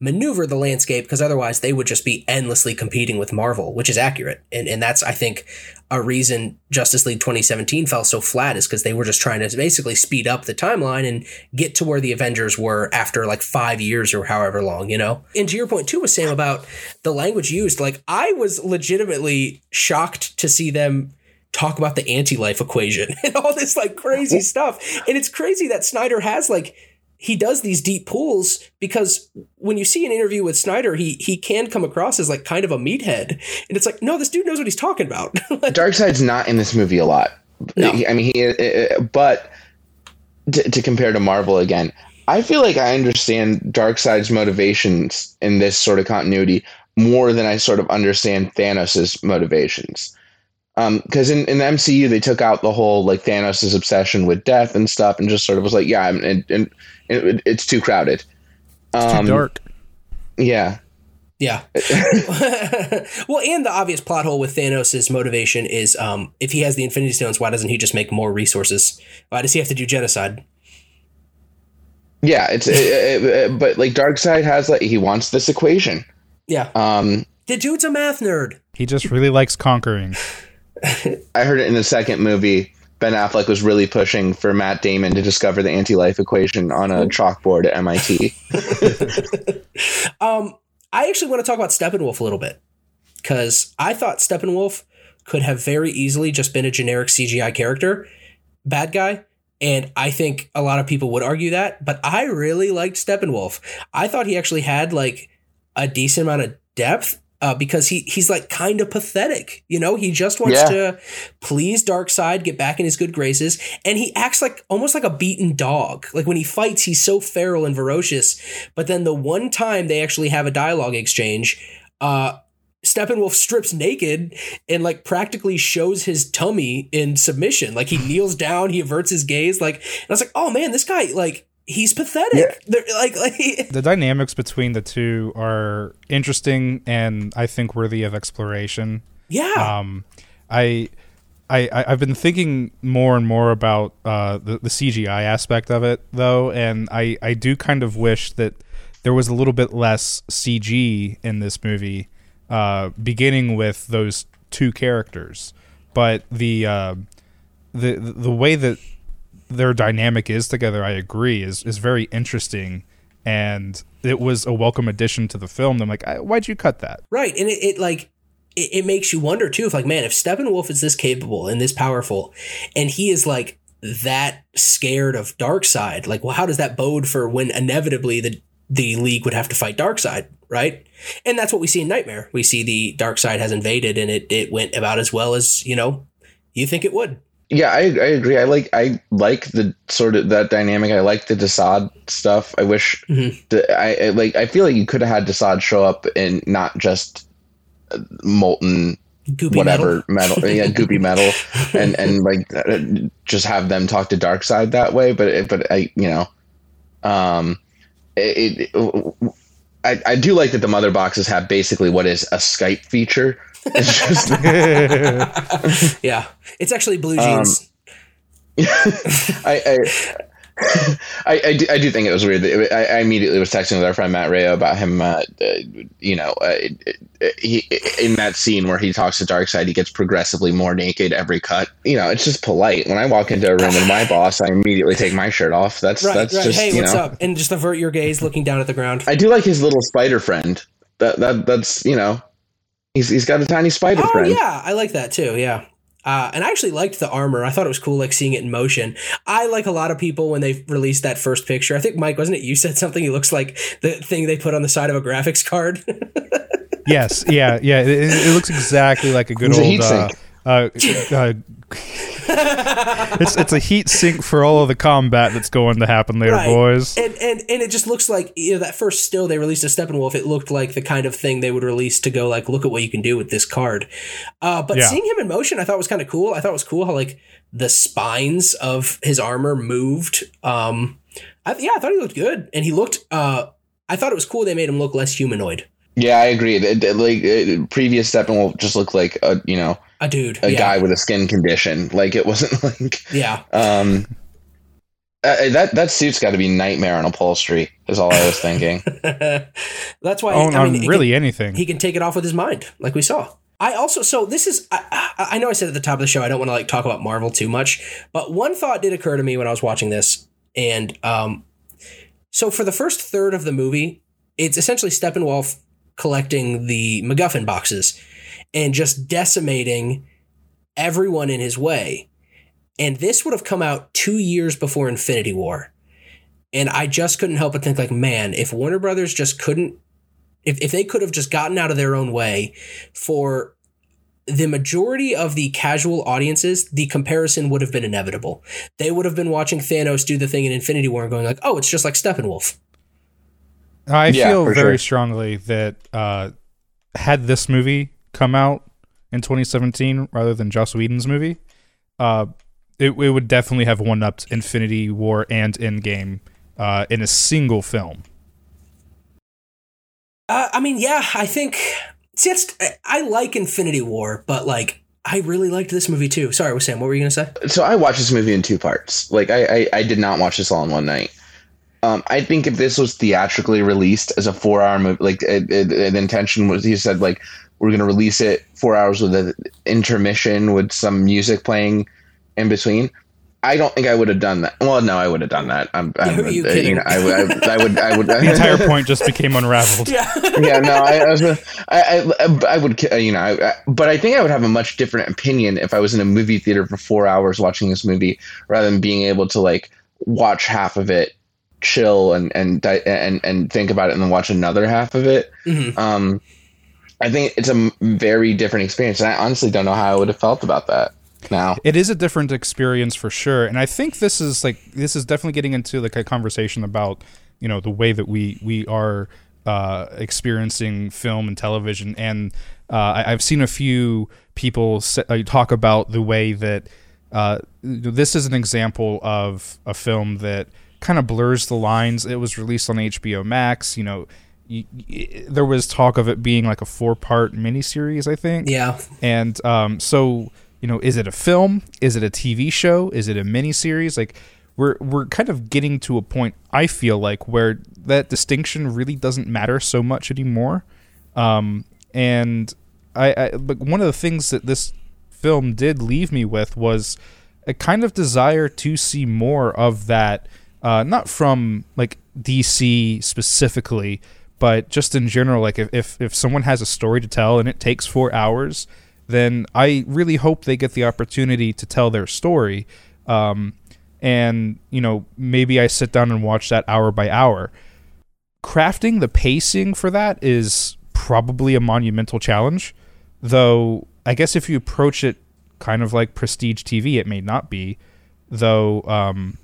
maneuver the landscape because otherwise they would just be endlessly competing with Marvel, which is accurate. And and that's I think a reason Justice League 2017 fell so flat is because they were just trying to basically speed up the timeline and get to where the Avengers were after like five years or however long, you know? And to your point too Wassam about the language used, like I was legitimately shocked to see them talk about the anti-life equation and all this like crazy stuff. And it's crazy that Snyder has like he does these deep pulls because when you see an interview with Snyder, he he can come across as like kind of a meathead, and it's like, no, this dude knows what he's talking about. Darkseid's not in this movie a lot. No. I mean, he. uh, uh, But to, to compare to Marvel again, I feel like I understand Darkseid's motivations in this sort of continuity more than I sort of understand Thanos' motivations. Because um, in, in the MCU, they took out the whole like Thanos' obsession with death and stuff, and just sort of was like, yeah, and, and, and it, it's too crowded. It's um, too dark. Yeah. Yeah. well, and the obvious plot hole with Thanos' motivation is um, if he has the Infinity Stones, why doesn't he just make more resources? Why does he have to do genocide? Yeah, it's it, it, it, but like Darkseid has like he wants this equation. Yeah. Um, the dude's a math nerd. He just really likes conquering. I heard it in the second movie. Ben Affleck was really pushing for Matt Damon to discover the anti-life equation on a chalkboard at MIT. um, I actually want to talk about Steppenwolf a little bit because I thought Steppenwolf could have very easily just been a generic CGI character, bad guy, and I think a lot of people would argue that, but I really liked Steppenwolf. I thought he actually had like a decent amount of depth uh, because he he's like kind of pathetic. You know, he just wants yeah. to please Darkseid, get back in his good graces, and he acts like almost like a beaten dog. Like when he fights, he's so feral and ferocious. But then the one time they actually have a dialogue exchange, uh, Steppenwolf strips naked and like practically shows his tummy in submission. Like he kneels down, he averts his gaze. Like, and I was like, oh man, this guy like he's pathetic. Yeah. Like, like the dynamics between the two are interesting and I think worthy of exploration. Yeah. Um, I. I, I've been thinking more and more about uh, the, the CGI aspect of it, though, and I, I do kind of wish that there was a little bit less CG in this movie uh, beginning with those two characters. But the uh, the the way that their dynamic is together, I agree, is is very interesting, and it was a welcome addition to the film. I'm like, why'd you cut that? Right, and it, it like it, it makes you wonder too. If like, man, if Steppenwolf is this capable and this powerful, and he is like that scared of Darkseid, like, well, how does that bode for when inevitably the the League would have to fight Darkseid, right? And that's what we see in Nightmare. We see the Darkseid has invaded and it, it went about as well as, you know, you think it would. Yeah, I, I agree. I like I like the sort of that dynamic. I like the Desaad stuff. I wish mm-hmm. the, I, I like I feel like you could have had Desaad show up and not just molten goopy whatever metal, metal yeah, goopy metal, and and like just have them talk to Darkseid that way. But but I you know, um, it, it I, I do like that the mother boxes have basically what is a Skype feature. It's just yeah, it's actually BlueJeans. Um, I, I I, I do, I, do, think it was weird. I, I, immediately was texting with our friend Matt Rayo about him. Uh, uh, you know, uh, he in that scene where he talks to Darkseid, he gets progressively more naked every cut. You know, it's just polite. When I walk into a room with my boss, I immediately take my shirt off. That's right, that's right. just hey, what's know. up? And just avert your gaze, looking down at the ground. I do like his little spider friend. That that that's you know, he's he's got a tiny spider oh, friend. Yeah, I like that too. Yeah. Uh, and I actually liked the armor. I thought it was cool, like seeing it in motion. I like a lot of people when they released that first picture. I think Mike, wasn't it? You said something. He looks like the thing they put on the side of a graphics card. yes, yeah, yeah. It, it, looks exactly like a good old. A uh, uh, uh, it's it's a heat sink for all of the combat that's going to happen later, right. boys. And and and it just looks like you know that first still they released a Steppenwolf. It looked like the kind of thing they would release to go like, look at what you can do with this card. Uh, but yeah. seeing him in motion, I thought was kind of cool. I thought it was cool how like the spines of his armor moved. Um, I, yeah, I thought he looked good, and he looked. Uh, I thought it was cool they made him look less humanoid. Yeah, I agree. Like previous Steppenwolf just looked like a you know a dude, a yeah. guy with a skin condition. Like it wasn't like yeah. Um, uh, that that suit's got to be nightmare on upholstery. Is all I was thinking. That's why. Oh, I mean, really can, anything. He can take it off with his mind, like we saw. I also so this is I, I know I said at the top of the show I don't want to like talk about Marvel too much, but one thought did occur to me when I was watching this, and um, so for the first third of the movie, it's essentially Steppenwolf collecting the MacGuffin boxes and just decimating everyone in his way. And this would have come out two years before Infinity War. And I just couldn't help but think, like, man, if Warner Brothers just couldn't, if, if they could have just gotten out of their own way for the majority of the casual audiences, the comparison would have been inevitable. They would have been watching Thanos do the thing in Infinity War and going like, "Oh, it's just like Steppenwolf." I Yeah, feel very sure. strongly that uh, had this movie come out in 2017 rather than Joss Whedon's movie, uh, it, it would definitely have one upped Infinity War and Endgame uh, in a single film. Uh, I mean, yeah, I think. See, it's, I like Infinity War, but like, I really liked this movie too. Sorry, Wassam. What were you gonna say? so I watched this movie in two parts. Like I, I, I did not watch this all in one night. Um, I think if this was theatrically released as a four-hour movie, like it, it, the intention was, he said like we're gonna release it four hours with an intermission with some music playing in between. I don't think I would have done that. Well, no, I would have done that. I'm, I'm Who are you uh, kidding? know, I, would- I, I would, I would. The entire point just became unraveled. Yeah. yeah, no, I, I was, I, I, I would, you know, I, I- but I think I would have a much different opinion if I was in a movie theater for four hours watching this movie rather than being able to like watch half of it, chill, and and and and think about it, and then watch another half of it. Mhm. Um, I think it's a very different experience, and I honestly don't know how I would have felt about that. Now, It is a different experience for sure, and I think this is like this is definitely getting into like a conversation about you know the way that we we are uh, experiencing film and television, and uh, I, I've seen a few people sa- uh, talk about the way that uh, this is an example of a film that kind of blurs the lines. It was released on HBO Max, you know. There was talk of it being like a four-part miniseries, I think. Yeah. And um, so, you know, is it a film? Is it a TV show? Is it a miniseries? Like, we're we're kind of getting to a point. I feel like where that distinction really doesn't matter so much anymore. Um, and I, I, but one of the things that this film did leave me with was a kind of desire to see more of that. Uh, not from like DC specifically, but just in general. Like if, if if someone has a story to tell and it takes four hours, then I really hope they get the opportunity to tell their story. Um, and you know maybe I sit down and watch that hour by hour. Crafting the pacing for that is probably a monumental challenge, though. I guess if you approach it kind of like prestige TV, it may not be. Though um,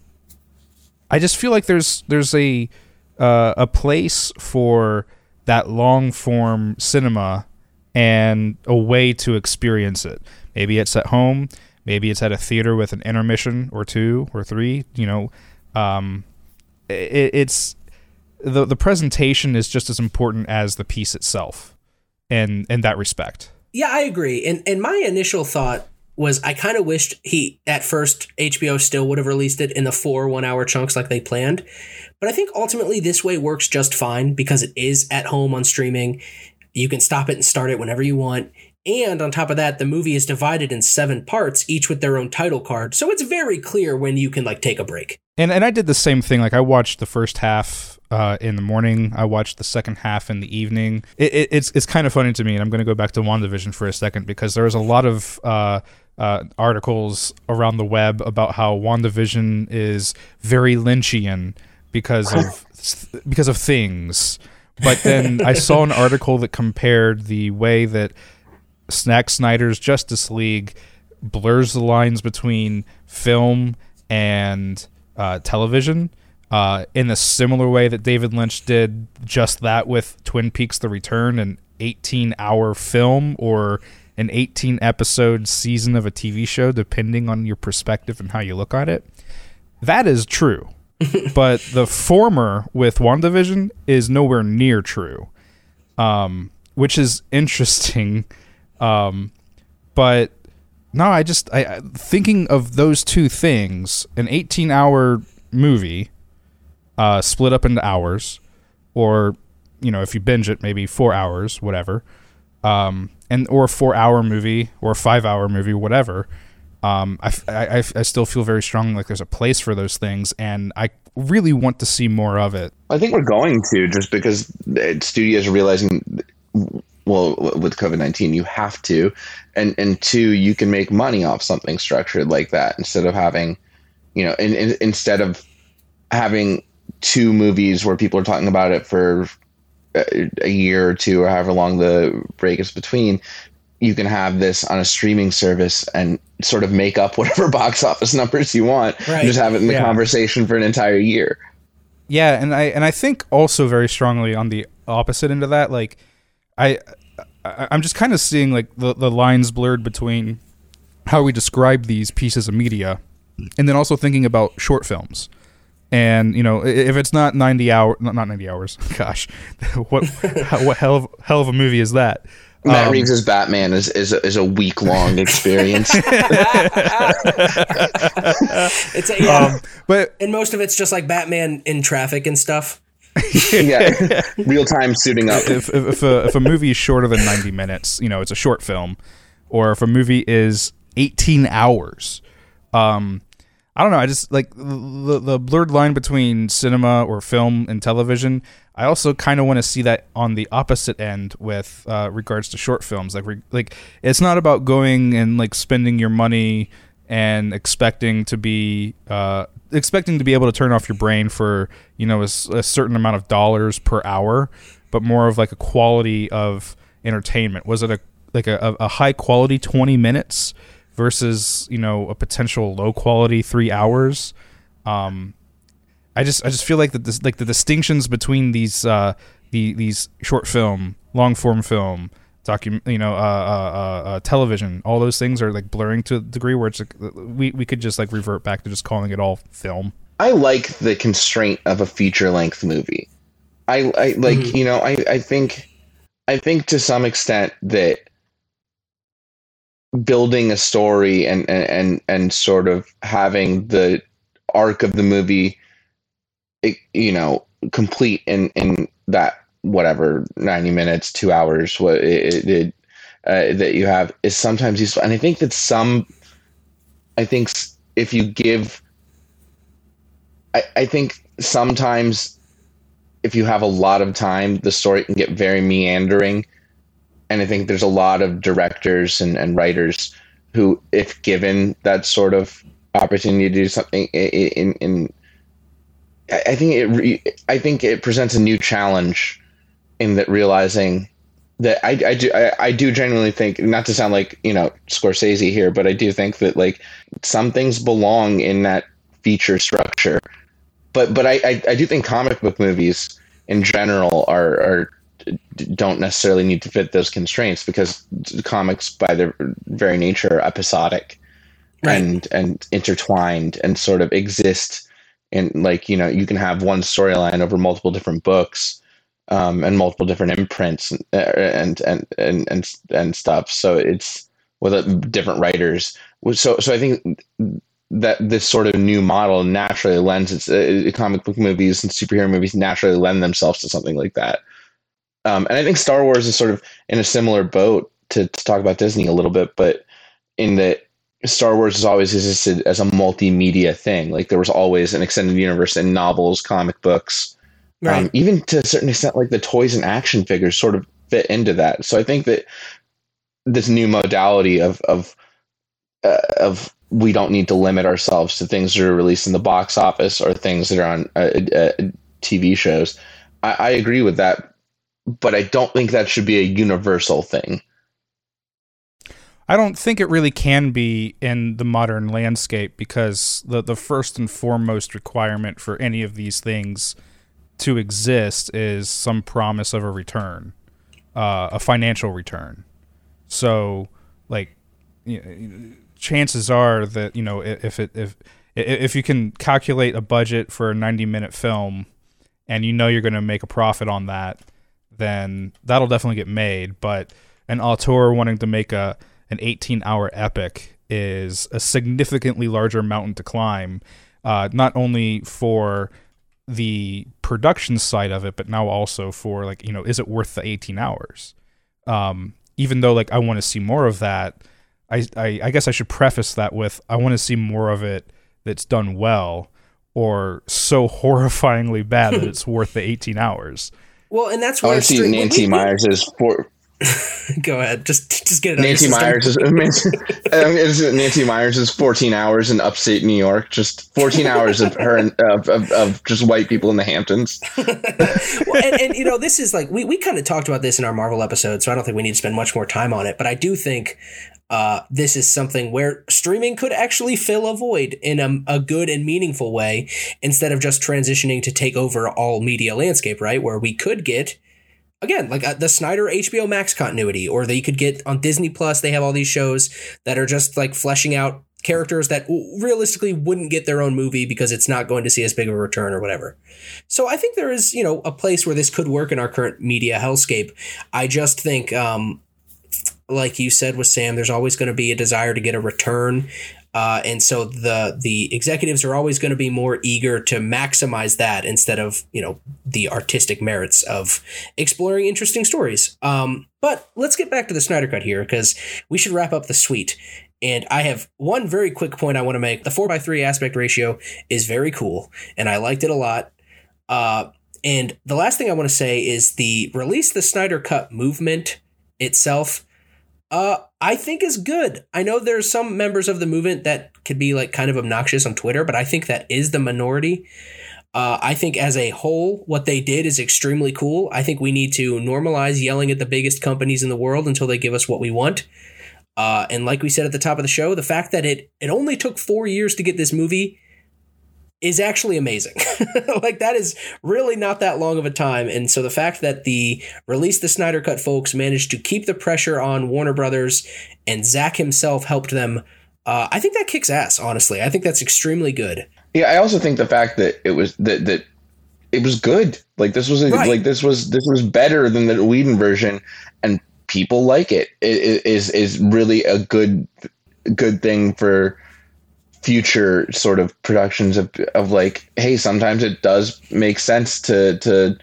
I just feel like there's there's a uh, a place for that long form cinema and a way to experience it. Maybe it's at home, maybe it's at a theater with an intermission or two or three. You know, um, it, it's the the presentation is just as important as the piece itself, in in that respect. Yeah, I agree. And and my initial thought was I kind of wished he at first HBO still would have released it in the four one hour chunks like they planned. But I think ultimately this way works just fine because it is at home on streaming. You can stop it and start it whenever you want. And on top of that, the movie is divided in seven parts, each with their own title card. So it's very clear when you can like take a break. And and I did the same thing. Like I watched the first half uh, in the morning. I watched the second half in the evening. It, it, it's it's kind of funny to me, and I'm going to go back to WandaVision for a second because there was a lot of uh, uh, articles around the web about how WandaVision is very Lynchian because of because of things. But then I saw an article that compared the way that Zack Snyder's Justice League blurs the lines between film and uh, television uh, in a similar way that David Lynch did just that with Twin Peaks The Return, an 18 hour film or an 18 episode season of a TV show, depending on your perspective and how you look at it. That is true. but the former with WandaVision is nowhere near true, um, which is interesting. Um, but no, I just I, thinking of those two things: an 18-hour movie, uh, split up into hours, or you know, if you binge it, maybe four hours, whatever, um, and or a four-hour movie or a five-hour movie, whatever. Um, I, I, I still feel very strongly like there's a place for those things, and I really want to see more of it. I think we're going to just because studios are realizing, well, with COVID nineteen, you have to, and and two, you can make money off something structured like that instead of having, you know, in, in, instead of having two movies where people are talking about it for a, year or two or however long the break is between. you can have this on a streaming service and sort of make up whatever box office numbers you want Right. and just have it in the Yeah. conversation for an entire year. Yeah, and I and I think also very strongly on the opposite end of that, like I, I I'm just kind of seeing like the the lines blurred between how we describe these pieces of media, and then also thinking about short films. And you know, if it's not ninety hour, not not ninety hours. Gosh, what how- what hell of, hell of a movie is that? Matt Um, Reeves' Batman is is a, is a week long experience. It's a, yeah. Um, but and most of it's just like Batman in traffic and stuff. yeah, real time suiting up. if, if, if, a, if a movie is shorter than 90 minutes, you know, it's a short film, or if a movie is 18 hours, um, I don't know. I just like the, the blurred line between cinema or film and television. I also kind of want to see that on the opposite end with uh, regards to short films. Like, re- like it's not about going and like spending your money and expecting to be uh, expecting to be able to turn off your brain for you know a certain amount of dollars per hour, but more of like a quality of entertainment. Was it a like a, a high quality twenty minutes versus you know a potential low quality three hours? Um, I just I just feel like that this like the distinctions between these uh the these short film, long form film, docu you know uh, uh, uh, uh television, all those things are like blurring to a degree where it's like we we could just like revert back to just calling it all film. I like the constraint of a feature length movie. I, I like Mhm. you know I, I think I think to some extent that building a story and and and, sort of having the arc of the movie you know complete in in that whatever 90 minutes 2 hours what it, it uh, that you have is sometimes useful and I think that some I think if you give I, I think sometimes if you have a lot of time, the story can get very meandering. And I think there's a lot of directors and, and writers who, if given that sort of opportunity to do something in, in I I think it re, I think it presents a new challenge in that realizing that I, I do I, I do genuinely think not to sound like you know Scorsese here, but I do think that like some things belong in that feature structure. But but I, I I do think comic book movies in general are are don't necessarily need to fit those constraints because comics by their very nature are episodic Right. and and intertwined and sort of exist in like you know you can have one storyline over multiple different books um, and multiple different imprints and and and and and, and stuff so it's with uh, different writers so so I think that this sort of new model naturally lends its uh, comic book movies and superhero movies naturally lend themselves to something like that. Um, and I think Star Wars is sort of in a similar boat to, to talk about Disney a little bit, but in that Star Wars has always existed as a multimedia thing. Like there was always an extended universe in novels, comic books, Right. um, even to a certain extent, like the toys and action figures sort of fit into that. So I think that this new modality of of uh, of we don't need to limit ourselves to things that are released in the box office or things that are on uh, uh, TV shows. I, I agree with that, but I don't think that should be a universal thing. I don't think it really can be in the modern landscape because the the first and foremost requirement for any of these things to exist is some promise of a return, uh, a financial return. So, like, you know, chances are that you know if it if if you can calculate a budget for a 90 minute film and you know you're going to make a profit on that then that'll definitely get made but an auteur wanting to make a an 18 hour epic is a significantly larger mountain to climb uh, not only for the production side of it but now also for like you know is it worth the 18 hours um, even though like i want to see more of that I, I I guess I should preface that with I want to see more of it that's done well or so horrifyingly bad that it's worth the 18 hours. Well, and that's why I want to see we- Nancy we- Myers' for, Go ahead. Just just get it. Nancy Meyers is Nancy Meyers is 14 hours in upstate New York. Just 14 hours of her of, of, of, just white people in the Hamptons. well, and, and, you know, this is like we we kind of talked about this in our Marvel episode, so I don't think we need to spend much more time on it. But I do think uh, this is something where streaming could actually fill a void in a, a, good and meaningful way instead of just transitioning to take over all media landscape, right? Where we could get again, like uh, the Snyder HBO Max continuity, or they could get on Disney Plus. They have all these shows that are just like fleshing out characters that realistically wouldn't get their own movie because it's not going to see as big of a return or whatever. So I think there is, you know, a place where this could work in our current media hellscape. I just think, um, like you said Wassam, there's always going to be a desire to get a return. Uh, and so the the executives are always going to be more eager to maximize that instead of you know the artistic merits of exploring interesting stories. Um, but let's get back to the Snyder Cut here because we should wrap up the suite. And I have one very quick point I want to make. The four by three aspect ratio is very cool, and I liked it a lot. Uh, and the last thing I want to say is the release the Snyder Cut movement itself uh, I think is good. I know there's some members of the movement that could be like kind of obnoxious on Twitter, but I think that is the minority. Uh, I think as a whole, what they did is extremely cool. I think we need to normalize yelling at the biggest companies in the world until they give us what we want. Uh, and like we said at the top of the show, the fact that it it only took four years to get this movie is actually amazing. like that is really not that long of a time. And so the fact that the release the Snyder Cut folks managed to keep the pressure on Warner Brothers and Zack himself helped them, uh, I think that kicks ass, honestly. I think that's extremely good. Yeah, I also think the fact that it was that that it was good. Like this was a, right. like this was this was better than the Whedon version, and people like it. It is is really a good good thing for future sort of productions of of like, hey, sometimes it does make sense to to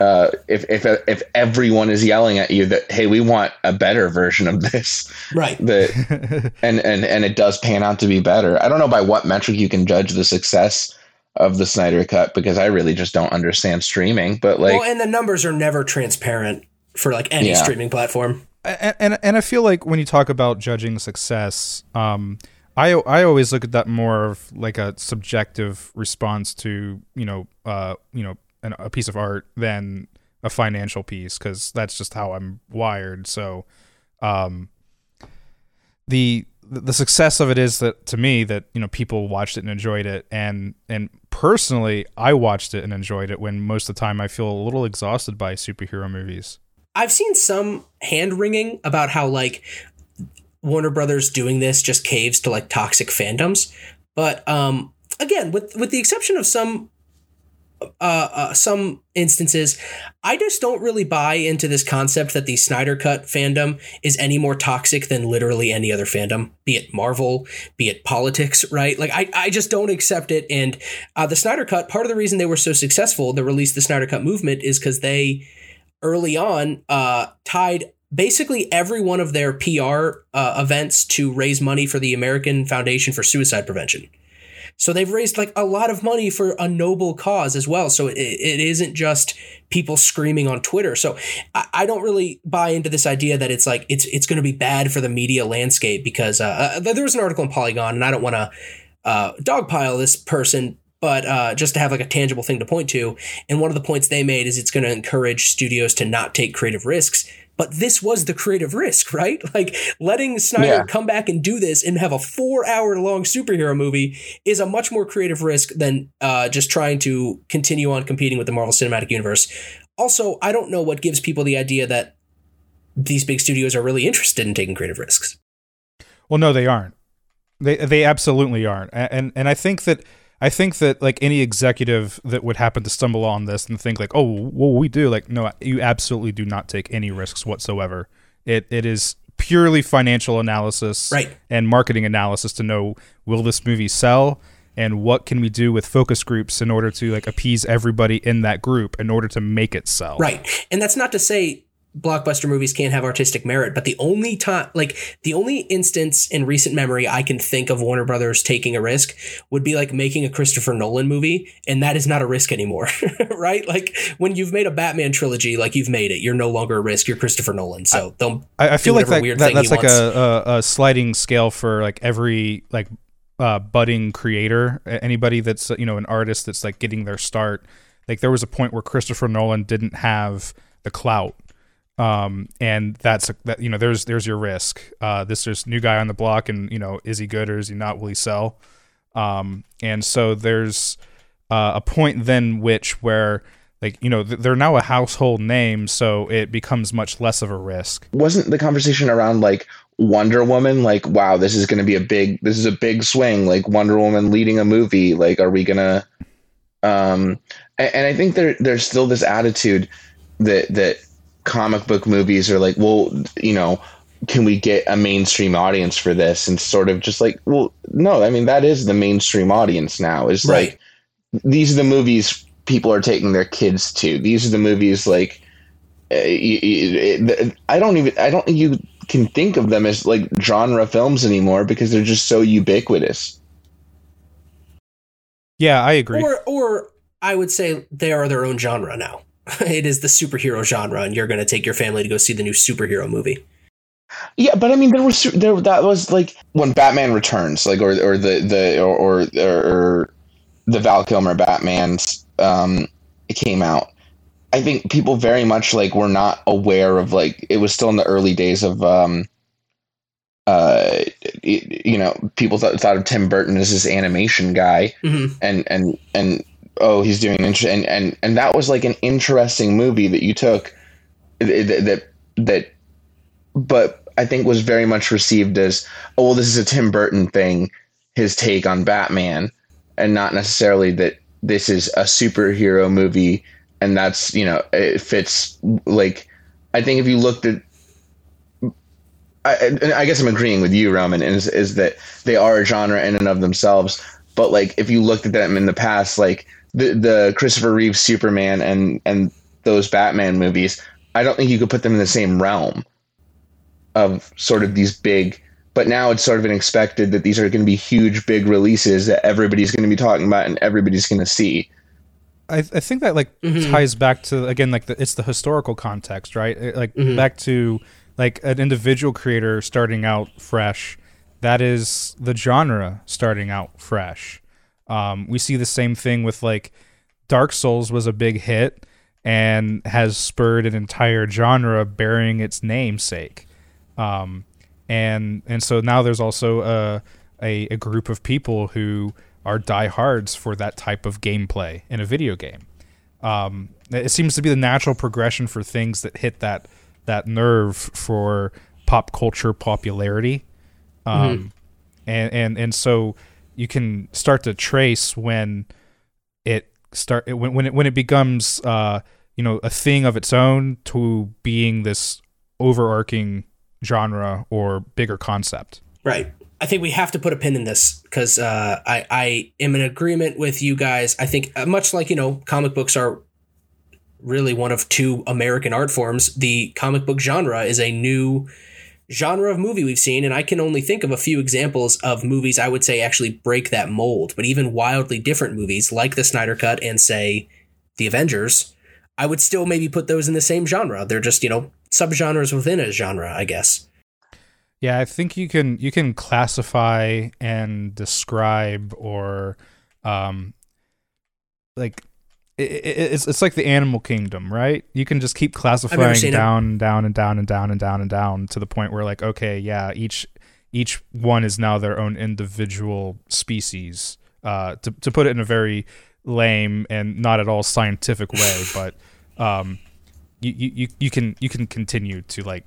uh, if if if everyone is yelling at you that hey, we want a better version of this, right? That and and and it does pan out to be better. I don't know by what metric you can judge the success of the Snyder Cut because I really just don't understand streaming. But like, well, and the numbers are never transparent for like any yeah. streaming platform. And, and and I feel like when you talk about judging success, um, I I always look at that more of like a subjective response to you know uh you know an, a piece of art than a financial piece because that's just how I'm wired. So, um, the the success of it is that to me that you know people watched it and enjoyed it and and personally I watched it and enjoyed it when most of the time I feel a little exhausted by superhero movies. I've seen some hand wringing about how like Warner Brothers doing this just caves to like toxic fandoms. But um, again, with with the exception of some uh, uh, some instances, I just don't really buy into this concept that the Snyder Cut fandom is any more toxic than literally any other fandom, be it Marvel, be it politics, right? Like, I, I just don't accept it. And uh, the Snyder Cut, part of the reason they were so successful, the release the Snyder Cut movement, is because they early on uh, tied basically every one of their PR uh, events to raise money for the American Foundation for Suicide Prevention. So they've raised like a lot of money for a noble cause as well. So it, it isn't just people screaming on Twitter. So I, I, don't really buy into this idea that it's like it's it's going to be bad for the media landscape because uh, uh, there was an article in Polygon, and I don't want to uh, dogpile this person, but uh, just to have like a tangible thing to point to. And one of the points they made is it's going to encourage studios to not take creative risks but this was the creative risk, right? Like letting Snyder yeah. come back and do this and have a four hour long superhero movie is a much more creative risk than uh, just trying to continue on competing with the Marvel Cinematic Universe. Also, I don't know what gives people the idea that these big studios are really interested in taking creative risks. Well, no, they aren't. They they absolutely aren't, and and I think that I think that like any executive that would happen to stumble on this and think like, oh, well, we do like, no, you absolutely do not take any risks whatsoever. It it is purely financial analysis right. and marketing analysis to know will this movie sell and what can we do with focus groups in order to like appease everybody in that group in order to make it sell. Right. And that's not to say blockbuster movies can't have artistic merit, but the only time, like the only instance in recent memory I can think of Warner Brothers taking a risk would be like making a Christopher Nolan movie, and that is not a risk anymore, right? Like when you've made a Batman trilogy, like you've made it, you're no longer a risk. You're Christopher Nolan, so don't. I, I feel like that, that that's like a, a, a sliding scale for like every like uh, budding creator, anybody that's you know an artist that's like getting their start. Like there was a point where Christopher Nolan didn't have the clout um, and that's that you know there's there's your risk. Uh, this there's new guy on the block, and you know is he good or is he not? Will he sell? Um, and so there's uh, a point then which where like you know they're now a household name, so it becomes much less of a risk. Wasn't the conversation around like Wonder Woman like wow this is going to be a big this is a big swing like Wonder Woman leading a movie like are we gonna um and, and I think there there's still this attitude that that comic book movies are like, well, you know, can we get a mainstream audience for this? And sort of just like, well, no, I mean, that is the mainstream audience now. Is right. like, these are the movies people are taking their kids to. These are the movies like, uh, I don't even, I don't think you can think of them as like genre films anymore because they're just so ubiquitous. Yeah, I agree. Or, or I would say they are their own genre now. it is the superhero genre, and you're going to take your family to go see the new superhero movie. Yeah, but I mean, there was there that was like when Batman Returns, like or or the the or or, or the Val Kilmer Batman's um, it came out. I think people very much like were not aware of like it was still in the early days of um, uh, you know, people thought, thought of Tim Burton as this animation guy, mm-hmm. and and and oh he's doing inter- and and and that was like an interesting movie that you took that that, that but I think was very much received as oh well this is a Tim Burton thing his take on Batman and not necessarily that this is a superhero movie and that's you know it fits like I think if you looked at I, I guess I'm agreeing with you, Roman, is is that they are a genre in and of themselves. But like, if you looked at them in the past, like the the Christopher Reeve Superman and and those Batman movies, I don't think you could put them in the same realm of sort of these big. But now it's sort of been expected that these are going to be huge, big releases that everybody's going to be talking about and everybody's going to see. I, I think that like mm-hmm. ties back to again like the, it's the historical context, right? Like mm-hmm. back to like an individual creator starting out fresh. That is the genre starting out fresh. Um, we see the same thing with like Dark Souls was a big hit and has spurred an entire genre bearing its namesake. Um, and and so now there's also a, a, a group of people who are diehards for that type of gameplay in a video game. Um, it seems to be the natural progression for things that hit that that nerve for pop culture popularity. Um, mm-hmm. and, and and so you can start to trace when it start when when it when it becomes uh, you know a thing of its own to being this overarching genre or bigger concept. Right. I think we have to put a pin in this because uh, I I am in agreement with you guys. I think uh, much like you know comic books are really one of two American art forms. The comic book genre is a new genre of movie we've seen, and I can only think of a few examples of movies I would say actually break that mold. But even wildly different movies like the Snyder Cut and say the Avengers, I would still maybe put those in the same genre. They're just you know subgenres within a genre, I guess. Yeah, I think you can you can classify and describe or um like it's it's like the animal kingdom, right? You can just keep classifying down, it. down, and down, and down, and down, and down to the point where, like, okay, yeah, each each one is now their own individual species. Uh, to to put it in a very lame and not at all scientific way, but um, you, you you can you can continue to like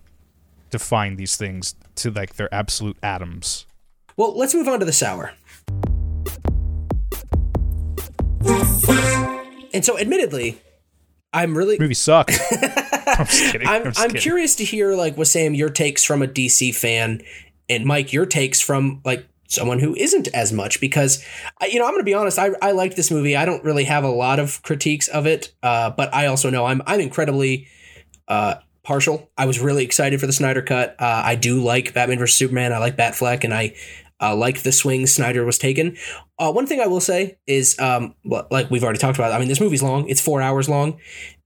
define these things to like their absolute atoms. Well, let's move on to the sour. And so, admittedly, I'm really movie sucked. I'm just kidding. I'm, I'm, I'm curious to hear like Wassam, your takes from a DC fan, and Mike your takes from like someone who isn't as much because you know I'm going to be honest I, I liked this movie I don't really have a lot of critiques of it uh, but I also know I'm I'm incredibly uh, partial. I was really excited for the Snyder cut. Uh, I do like Batman vs Superman. I like Batfleck, and I uh, like the swing Snyder was taken. Uh, one thing I will say is, um, like we've already talked about, I mean, this movie's long. It's four hours long,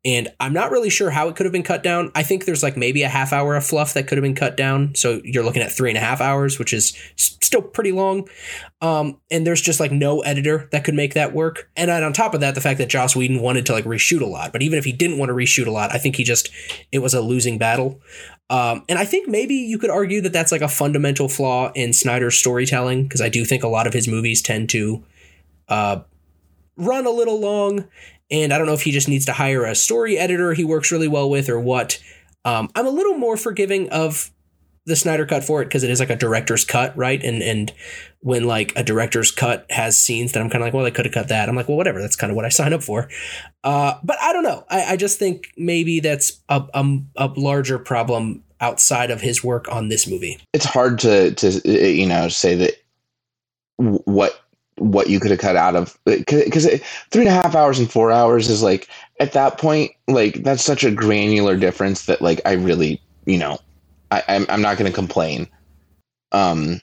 and I'm not really sure how it could have been cut down. I think there's like maybe a half hour of fluff that could have been cut down. So you're looking at three and a half hours, which is still pretty long. Um, and there's just like no editor that could make that work. And on top of that, the fact that Joss Whedon wanted to like reshoot a lot, but even if he didn't want to reshoot a lot, I think he just it was a losing battle. Um, and I think maybe you could argue that that's like a fundamental flaw in Snyder's storytelling because I do think a lot of his movies tend to uh, run a little long. And I don't know if he just needs to hire a story editor he works really well with or what. Um, I'm a little more forgiving of the Snyder cut for it because it is like a director's cut, right? And and when like a director's cut has scenes that I'm kind of like, well, they could have cut that. I'm like, well, whatever. That's kind of what I signed up for. Uh, but I don't know. I, I just think maybe that's a, a, a larger problem outside of his work on this movie. It's hard to to eh, you know say that what what you could have cut out of eh, because eh, three and a half hours and four hours is like at that point like that's such a granular difference that like I really you know I, I'm I'm not going to complain. Um,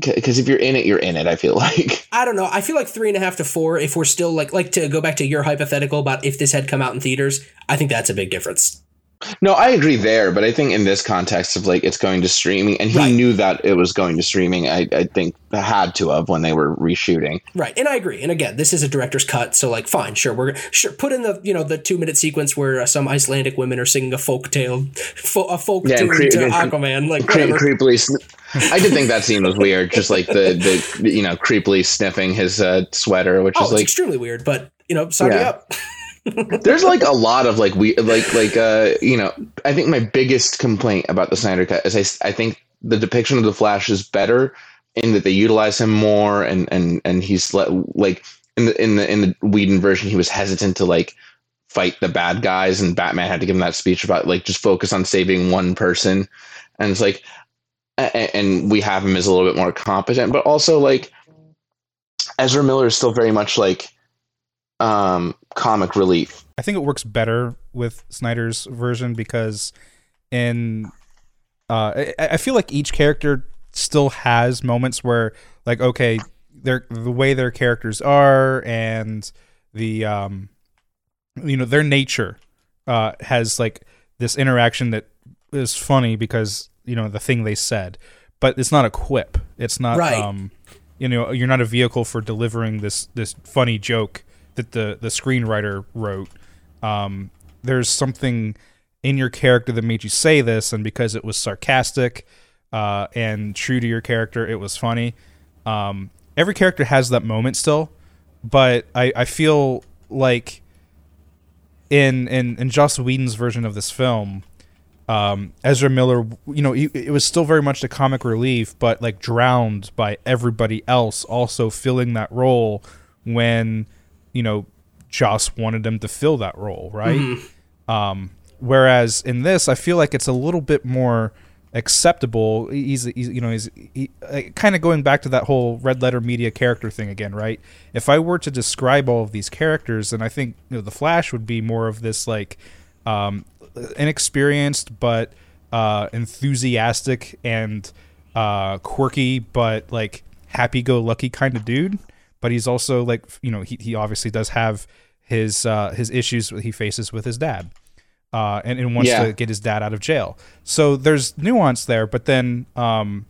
because if you're in it, you're in it. I feel like I don't know. I feel like three and a half to four. If we're still like like to go back to your hypothetical about if this had come out in theaters, I think that's a big difference. No, I agree there, but I think in this context of like it's going to streaming, and he right. knew that it was going to streaming. I, I think had to have when they were reshooting. Right, and I agree. And again, this is a director's cut, so like, fine, sure, we're sure put in the you know the two minute sequence where uh, some Icelandic women are singing a folk tale, fo- a folk yeah, tune cre- to Aquaman. Like cre- creepily, sn- I did think that scene was weird, just like the the you know creepily sniffing his uh, sweater, which oh, is like extremely weird. But you know, sign yeah. up. There's like a lot of like we like like uh you know I think my biggest complaint about the Snyder cut is I I think the depiction of the Flash is better in that they utilize him more and and and he's let, like in the in the in the Whedon version he was hesitant to like fight the bad guys and Batman had to give him that speech about like just focus on saving one person. And it's like and we have him as a little bit more competent but also like Ezra Miller is still very much like um, comic relief. I think it works better with Snyder's version because in uh, I, I feel like each character still has moments where like okay their the way their characters are and the um you know their nature uh has like this interaction that is funny because you know the thing they said but it's not a quip it's not right. um you know you're not a vehicle for delivering this this funny joke that the the screenwriter wrote. Um, there's something in your character that made you say this, and because it was sarcastic uh, and true to your character, it was funny. Um, every character has that moment still, but I, I feel like in in in Joss Whedon's version of this film, um, Ezra Miller, you know, he, it was still very much the comic relief, but like drowned by everybody else also filling that role when you know, Joss wanted him to fill that role, right? Mm-hmm. Um, whereas in this, I feel like it's a little bit more acceptable. He's, he's you know, he's he, uh, kind of going back to that whole Red Letter Media character thing again, right? If I were to describe all of these characters, then I think you know the Flash would be more of this like um, inexperienced but uh, enthusiastic and uh, quirky, but like happy-go-lucky kind of dude but he's also like you know he, he obviously does have his uh, his issues he faces with his dad, uh, and, and wants yeah. to get his dad out of jail. So there's nuance there, but then um,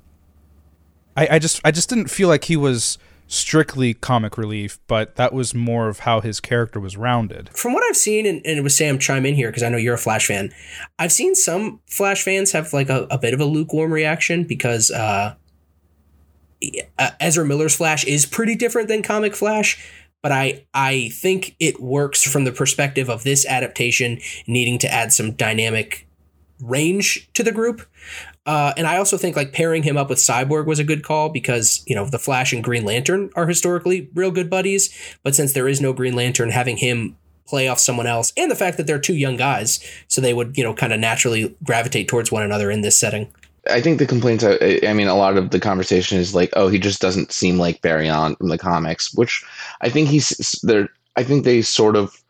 I, I just I just didn't feel like he was strictly comic relief, but that was more of how his character was rounded. From what I've seen, and, and Wassam chime in here because I know you're a Flash fan, I've seen some Flash fans have like a, a bit of a lukewarm reaction because uh, uh, Ezra Miller's Flash is pretty different than comic Flash, but I I think it works from the perspective of this adaptation needing to add some dynamic range to the group. Uh, and I also think like pairing him up with Cyborg was a good call because you know the Flash and Green Lantern are historically real good buddies, but since there is no Green Lantern, having him play off someone else, and the fact that they're two young guys, so they would you know kind of naturally gravitate towards one another in this setting. I think the complaints. I, I mean, a lot of the conversation is like, "Oh, he just doesn't seem like Barry Allen from the comics," which I think he's there. I think they sort of.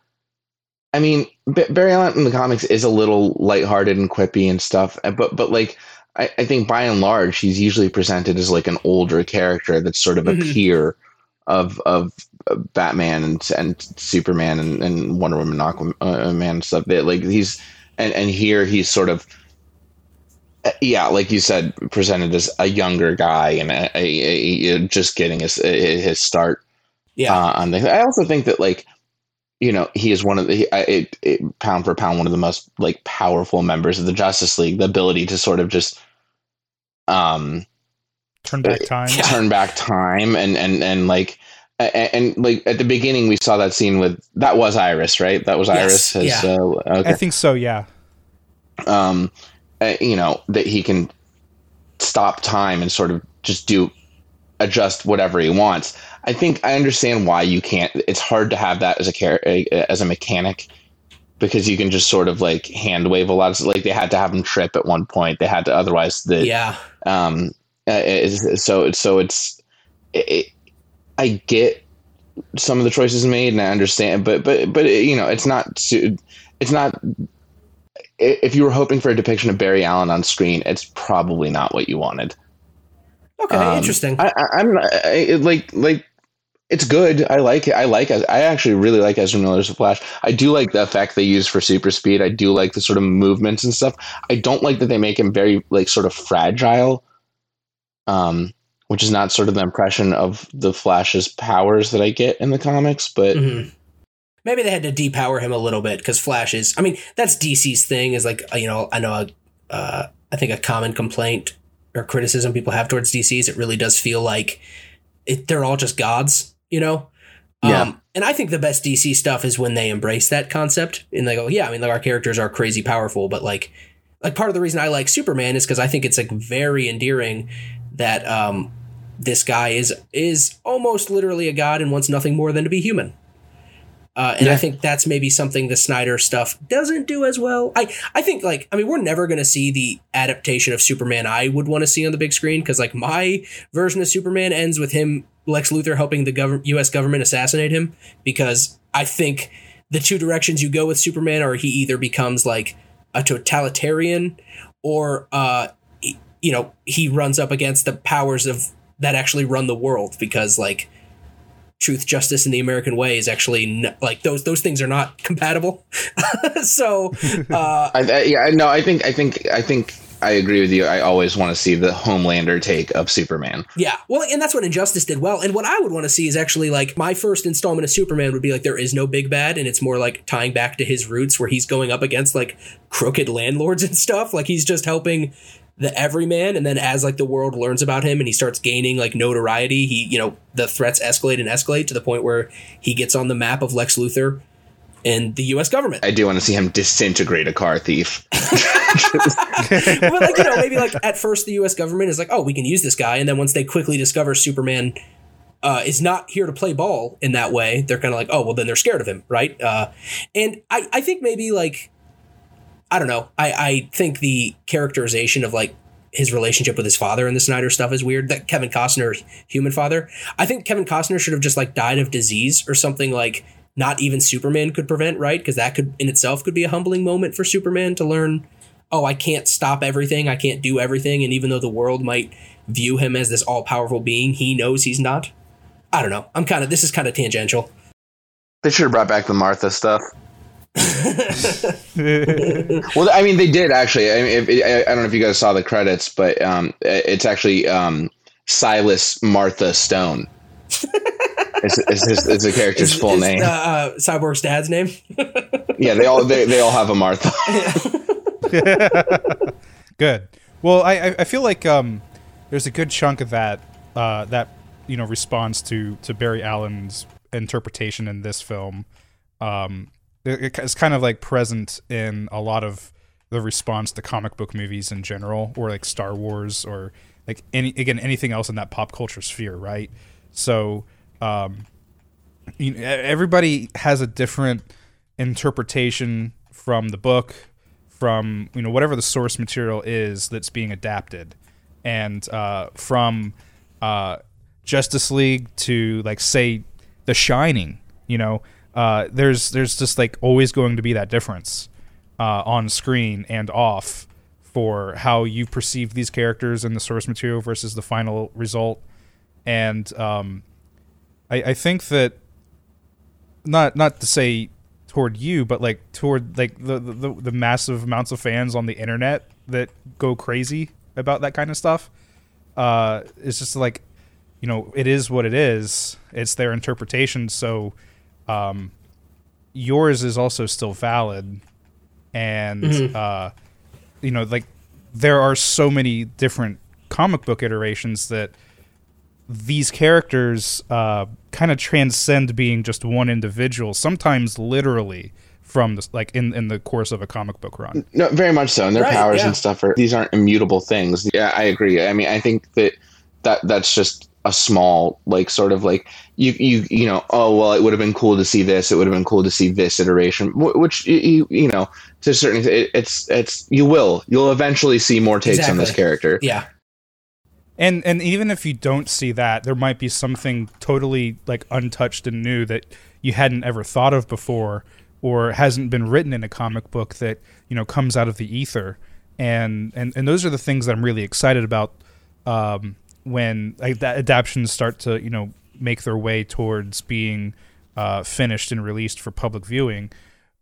I mean, B- Barry Allen in the comics is a little lighthearted and quippy and stuff, uh, but but like I, I think by and large he's usually presented as like an older character that's sort of a Mhm. peer of of uh, Batman and and Superman and, and Wonder Woman, Aquaman, uh, Man and stuff. That like he's and and here he's sort of uh, yeah, like you said, presented as a younger guy and a, a, a, just getting his his start Yeah. uh, on the. I also think that like you know he is one of the he, it, it, pound for pound one of the most like powerful members of the Justice League. The ability to sort of just um Turn back time. Yeah. turn back time and and and like. And, and like at the beginning, we saw that scene with that was Iris, right? That was Yes, Iris. His, yeah. uh, okay I think so. Yeah. um, uh, you know, that he can stop time and sort of just do adjust whatever he wants. I think I understand why you can't. It's hard to have that as a uh, as a mechanic because you can just sort of like hand wave a lot. Of, like they had to have him trip at one point. They had to otherwise the yeah. um. Uh, it's- so so it's it, it, I get some of the choices made and I understand, but but but you know it's not it's not if you were hoping for a depiction of Barry Allen on screen, it's probably not what you wanted. Okay. Um, interesting. I, I, like like it's good. I like it. I like. I actually really like Ezra Miller's Flash. I do like the effect they use for super speed. I do like the sort of movements and stuff. I don't like that they make him very like sort of fragile. Um, which is not sort of the impression of the Flash's powers that I get in the comics, but Mhm. Maybe they had to depower him a little bit because Flash is. I mean, that's DC's thing. Is like you know, I know, uh, I think a common complaint or criticism people have towards DC is it really does feel like it, they're all just gods. You know. Yeah. Um, and I think the best DC stuff is when they embrace that concept and they go, yeah, I mean, like our characters are crazy powerful, but like, like part of the reason I like Superman is because I think it's like very endearing that um, this guy is is almost literally a god and wants nothing more than to be human. Uh, and I think that's maybe something the Snyder stuff doesn't do as well. I, I think like I mean we're never going to see the adaptation of Superman I would want to see on the big screen because like my version of Superman ends with him Lex Luthor helping the gov- U.S. government assassinate him because I think the two directions you go with Superman are he either becomes like a totalitarian or uh you know he runs up against the powers of that actually run the world because like truth justice and the american way is actually n- like those those things are not compatible so uh I, I, yeah, no, I think, I think, I think I agree with you. I always want to see the Homelander take of Superman. yeah well and that's what injustice did well and what i would want to see is actually like my first installment of superman would be like there is no big bad and it's more like tying back to his roots where he's going up against like crooked landlords and stuff like he's just helping the everyman and then as like the world learns about him and he starts gaining like notoriety he you know the threats escalate and escalate to the point where he gets on the map of lex luthor and the us government I do want to see him disintegrate a car thief. but like you know maybe like at first the us government is like oh we can use this guy and then once they quickly discover superman uh, is not here to play ball in that way they're kind of like oh well then they're scared of him right uh, and I, I think maybe like i don't know I, I think the characterization of like his relationship with his father in the snyder stuff is weird that kevin costner human father i think kevin costner should have just like died of disease or something like not even superman could prevent right because that could in itself could be a humbling moment for superman to learn oh, I can't stop everything, I can't do everything, and even though the world might view him as this all powerful being, he knows he's not. I don't know. I'm kind of this is kind of tangential. They should have brought back the Martha stuff. Well, I mean, they did actually. I, mean, if, I I don't know if you guys saw the credits, but um, it's actually um, Silas Martha Stone. it's, it's, his, it's the character's Is- full is, name. Uh, uh, Cyborg's dad's name. yeah, they all they, they all have a Martha. Good. Well, I I- I feel like um, there's a good chunk of that uh, that you know responds to to Barry Allen's interpretation in this film. Um, it- it's kind of like present in a lot of the response to comic book movies in general, or like Star Wars, or like any again anything else in that pop culture sphere, right? So, um, you know, everybody has a different interpretation from the book, from you know whatever the source material is that's being adapted, and uh, from uh, Justice League to like say The Shining, you know, uh, there's there's just like always going to be that difference uh, on screen and off for how you perceive these characters in the source material versus the final result. And um, I, I think that not not to say toward you, but like toward like the, the the massive amounts of fans on the internet that go crazy about that kind of stuff. Uh, it's just like, you know, it is what it is. It's their interpretation. So, um, yours is also still valid, and Mhm. uh, you know, like there are so many different comic book iterations that these characters uh, kind of transcend being just one individual. Sometimes literally from this, like in in the course of a comic book run. No, very much so. And their Right, powers yeah. and stuff are these aren't immutable things. Yeah, I agree. I mean, I think that that that's just a small like sort of like you you you know oh well it would have been cool to see this it would have been cool to see this iteration which you you, you know to a certain it, it's it's you will you'll eventually see more takes on this character Yeah. And and even if you don't see that, there might be something totally like untouched and new that you hadn't ever thought of before or hasn't been written in a comic book that, you know, comes out of the ether. And and, and those are the things that I'm really excited about um, when like that adaptions start to, you know, make their way towards being uh, finished and released for public viewing.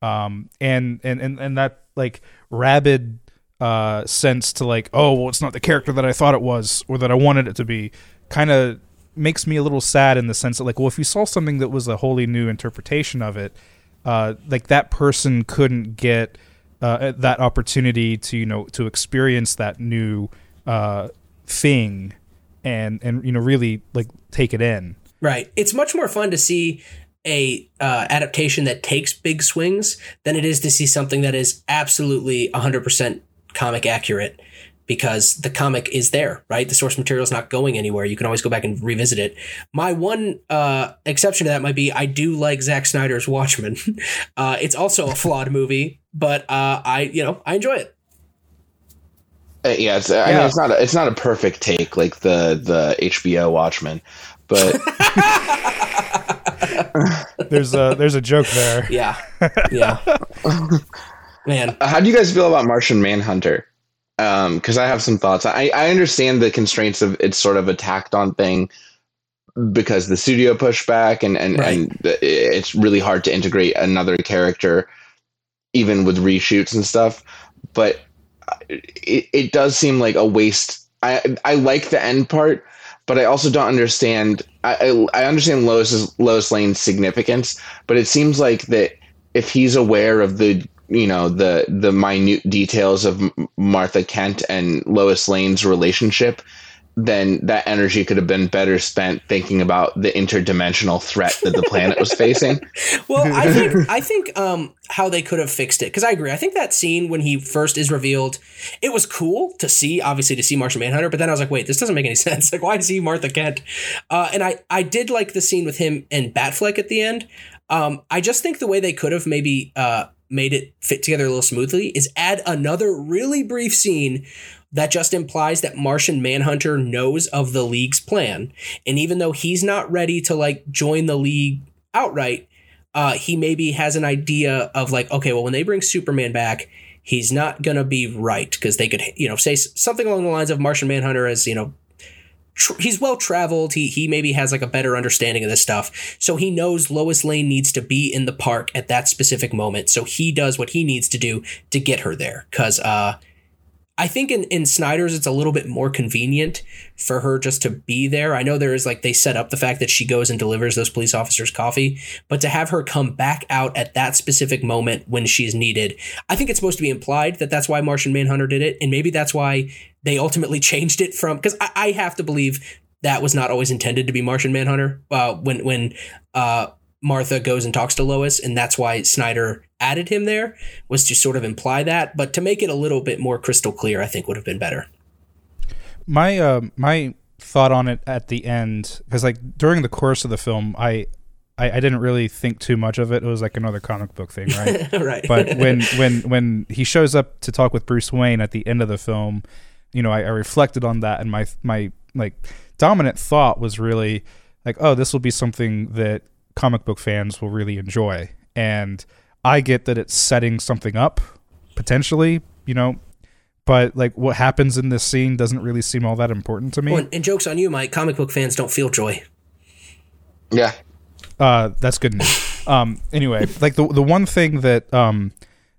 Um, and, and, and, and that like rabid uh, sense to like, oh, well, it's not the character that I thought it was or that I wanted it to be, kind of makes me a little sad in the sense that like, well, if you saw something that was a wholly new interpretation of it, uh, like that person couldn't get uh, that opportunity to you know to experience that new uh, thing and and you know really like take it in. Right. It's much more fun to see a uh, adaptation that takes big swings than it is to see something that is absolutely 100% comic accurate because the comic is there, right? The source material is not going anywhere. You can always go back and revisit it. My one uh, exception to that might be I do like Zack Snyder's Watchmen. uh, it's also a flawed movie, but uh, I, you know, I enjoy it. Uh, yeah it's i mean it's not a, it's not a perfect take like the the hbo watchmen but There's a there's a joke there. Yeah. Yeah. Man. How do you guys feel about Martian Manhunter? Because I have some thoughts. I, I understand the constraints of it's sort of a tacked on thing because the studio pushback and and, Right. and the- it's really hard to integrate another character even with reshoots and stuff. But it, it does seem like a waste. I I like the end part, but I also don't understand. I I, I understand Lois's Lois Lane's significance, but it seems like that if he's aware of the you know the the minute details of Martha Kent and Lois Lane's relationship, then that energy could have been better spent thinking about the interdimensional threat that the planet was facing. Well, I think I think um, how they could have fixed it because I agree. I think that scene when he first is revealed, it was cool to see, obviously to see Martian Manhunter. But then I was like, wait, this doesn't make any sense. Like, why is he Martha Kent? Uh, and I I did like the scene with him and Batfleck at the end. Um, I just think the way they could have maybe uh, made it fit together a little smoothly is add another really brief scene that just implies that Martian Manhunter knows of the League's plan. And even though he's not ready to like join the League outright, uh, he maybe has an idea of like, okay, well, when they bring Superman back, he's not gonna be right because they could, you know, say something along the lines of Martian Manhunter as you know, he's well traveled. He he maybe has like a better understanding of this stuff, so he knows Lois Lane needs to be in the park at that specific moment. So he does what he needs to do to get her there. Because uh, I think in, in Snyder's, it's a little bit more convenient for her just to be there. I know there is like they set up the fact that she goes and delivers those police officers coffee, but to have her come back out at that specific moment when she's needed, I think it's supposed to be implied that that's why Martian Manhunter did it. And maybe that's why they ultimately changed it from, because I, I have to believe that was not always intended to be Martian Manhunter. Uh, when, when, uh, Martha goes and talks to Lois, and that's why Snyder added him there was to sort of imply that. But to make it a little bit more crystal clear, I think would have been better. My uh, my thought on it at the end because like during the course of the film, I, I I didn't really think too much of it. It was like another comic book thing, right? right. but when when when he shows up to talk with Bruce Wayne at the end of the film, you know, I, I reflected on that, and my my like dominant thought was really like, oh, this will be something that comic book fans will really enjoy. And I get that it's setting something up potentially, you know, but like what happens in this scene doesn't really seem all that important to me. Well, and jokes on you, Mike. Comic book fans don't feel joy. Yeah. Uh, that's good news. um, anyway, like the the one thing that um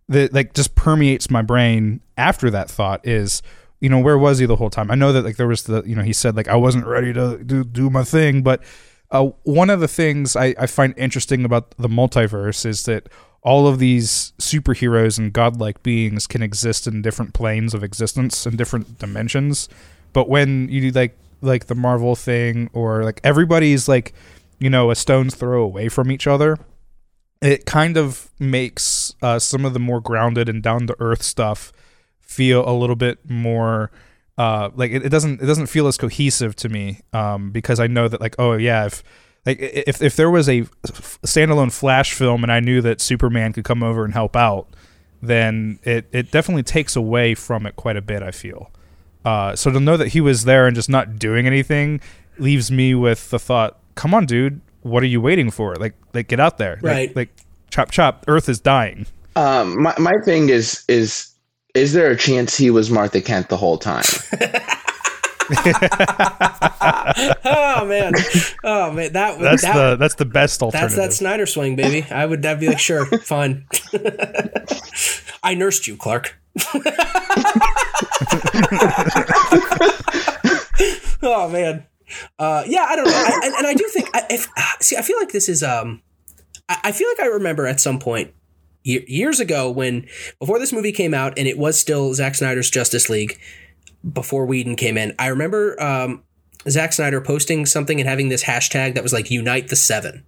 that like just permeates my brain after that thought is, you know, where was he the whole time? I know that like there was the you know he said like I wasn't ready to do do my thing, but uh, one of the things I, I find interesting about the multiverse is that all of these superheroes and godlike beings can exist in different planes of existence and different dimensions. But when you do like like the Marvel thing or like everybody's like you know a stone's throw away from each other, it kind of makes uh, some of the more grounded and down to earth stuff feel a little bit more uh, like it, it, doesn't it doesn't feel as cohesive to me um, because I know that like oh yeah if like if if there was a standalone Flash film and I knew that Superman could come over and help out, then it it definitely takes away from it quite a bit. I feel. Uh, so to know that he was there and just not doing anything leaves me with the thought, "Come on, dude, what are you waiting for? Like, like get out there, right? Like, like chop chop, Earth is dying." Um, my my thing is is is there a chance he was Martha Kent the whole time? oh man, oh man, that that's that, the that's the best alternative. That's that Snyder swing, baby. I would I'd be like, sure, fine. I nursed you, Clark. oh man, uh, yeah, I don't know, I, and, and, I do think I, if see, I feel like this is um, I, I feel like I remember at some point years ago when before this movie came out and it was still Zack Snyder's Justice League before Whedon came in. I remember um, Zack Snyder posting something and having this hashtag that was like "Unite the Seven.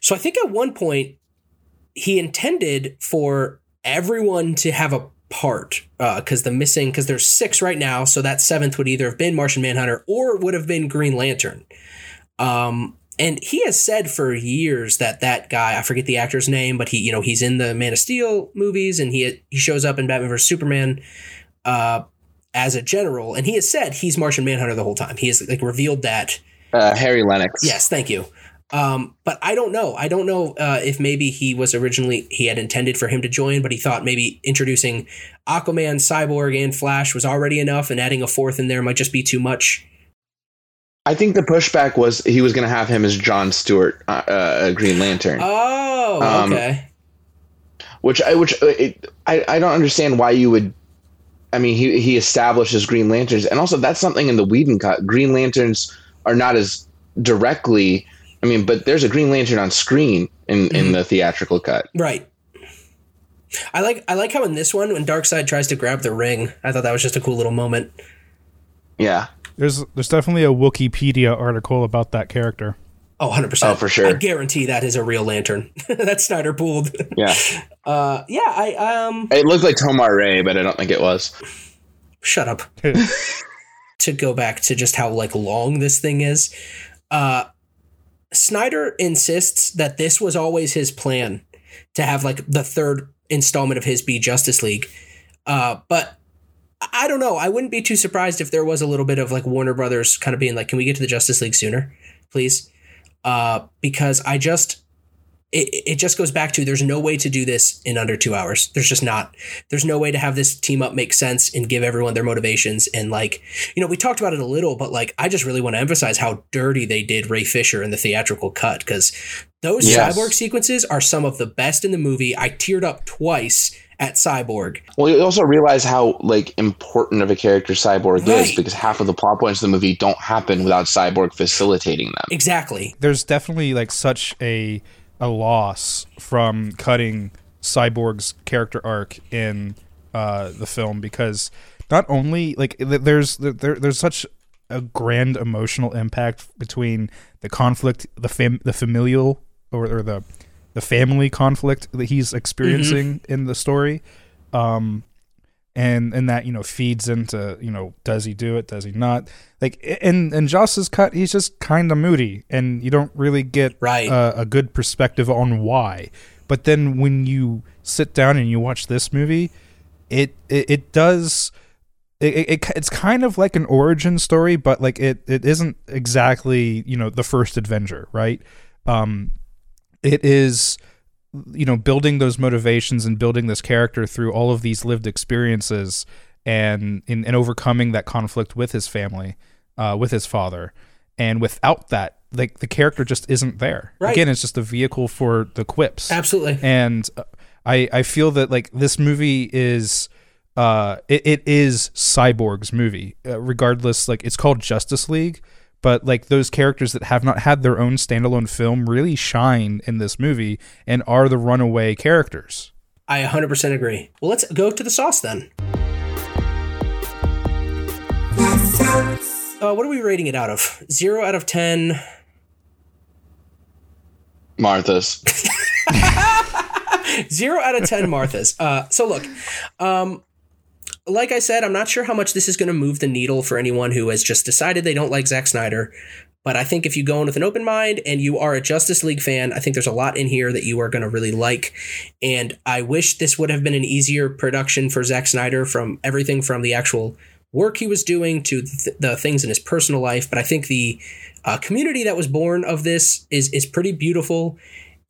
So I think at one point he intended for everyone to have a part because uh, the missing because there's six right now, so that seventh would either have been Martian Manhunter or would have been Green Lantern. Um, and he has said for years that that guy, I forget the actor's name, but he, you know, he's in the Man of Steel movies and he he shows up in Batman vs Superman. Uh, as a general, and he has said he's Martian Manhunter the whole time. He has like revealed that. Uh, Harry Lennix. Yes, thank you. Um, but I don't know. I don't know uh, if maybe he was originally he had intended for him to join, but he thought maybe introducing Aquaman, Cyborg, and Flash was already enough, and adding a fourth in there might just be too much. I think the pushback was he was going to have him as John Stewart, uh, uh, Green Lantern. Oh, um, okay. Which I which uh, it, I I don't understand why you would I mean, he he establishes Green Lanterns, and also that's something in the Whedon cut. Green Lanterns are not as directly. I mean, but there's a Green Lantern on screen in mm-hmm. in the theatrical cut, right? I like I like how in this one when Darkseid tries to grab the ring, I thought that was just a cool little moment. Yeah, there's there's definitely a Wikipedia article about that character. Oh, 100%. Oh, for sure. I guarantee that is a real lantern. That's Snyder pulled. Yeah. Uh, yeah, I um It looked like Tomar-Re, but I don't think it was. Shut up. to go back to just how like long this thing is. Uh Snyder insists that this was always his plan to have like the third installment of his be Justice League. Uh but I don't know. I wouldn't be too surprised if there was a little bit of like Warner Brothers kind of being like, "Can we get to the Justice League sooner, please?" uh, because I just it, it just goes back to there's no way to do this in under two hours. There's just not. There's no way to have this team up make sense and give everyone their motivations. And like, you know, we talked about it a little, but like, I just really want to emphasize how dirty they did Ray Fisher in the theatrical cut because those yes. cyborg sequences are some of the best in the movie. I teared up twice at Cyborg. Well, you also realize how like important of a character Cyborg right. is because half of the plot points of the movie don't happen without Cyborg facilitating them. Exactly. There's definitely like such a a loss from cutting Cyborg's character arc in uh, the film because not only like there's there, there's such a grand emotional impact between the conflict, the fam- the familial or, or the the family conflict that he's experiencing mm-hmm. in the story um and and that you know feeds into you know does he do it does he not like in in Joss's cut he's just kind of moody and you don't really get right. a, a good perspective on why but then when you sit down and you watch this movie it it, it does it, it, it's kind of like an origin story but like it it isn't exactly you know the first adventure right Um, it is you know building those motivations and building this character through all of these lived experiences and in, and overcoming that conflict with his family uh, with his father and without that like the character just isn't there Right. again it's just a vehicle for the quips Absolutely. and uh, I I feel that like this movie is uh it, it is Cyborg's movie uh, regardless like it's called Justice League but like those characters that have not had their own standalone film really shine in this movie and are the runaway characters. I 100% agree. Well, let's go to the sauce then. Uh, what are we rating it out of? Zero out of 10. Martha's. Zero out of 10 Marthas. Uh, so look, um, like I said, I'm not sure how much this is going to move the needle for anyone who has just decided they don't like Zack Snyder. But I think if you go in with an open mind and you are a Justice League fan, I think there's a lot in here that you are going to really like. And I wish this would have been an easier production for Zack Snyder from everything from the actual work he was doing to th- the things in his personal life. But I think the uh, community that was born of this is is pretty beautiful.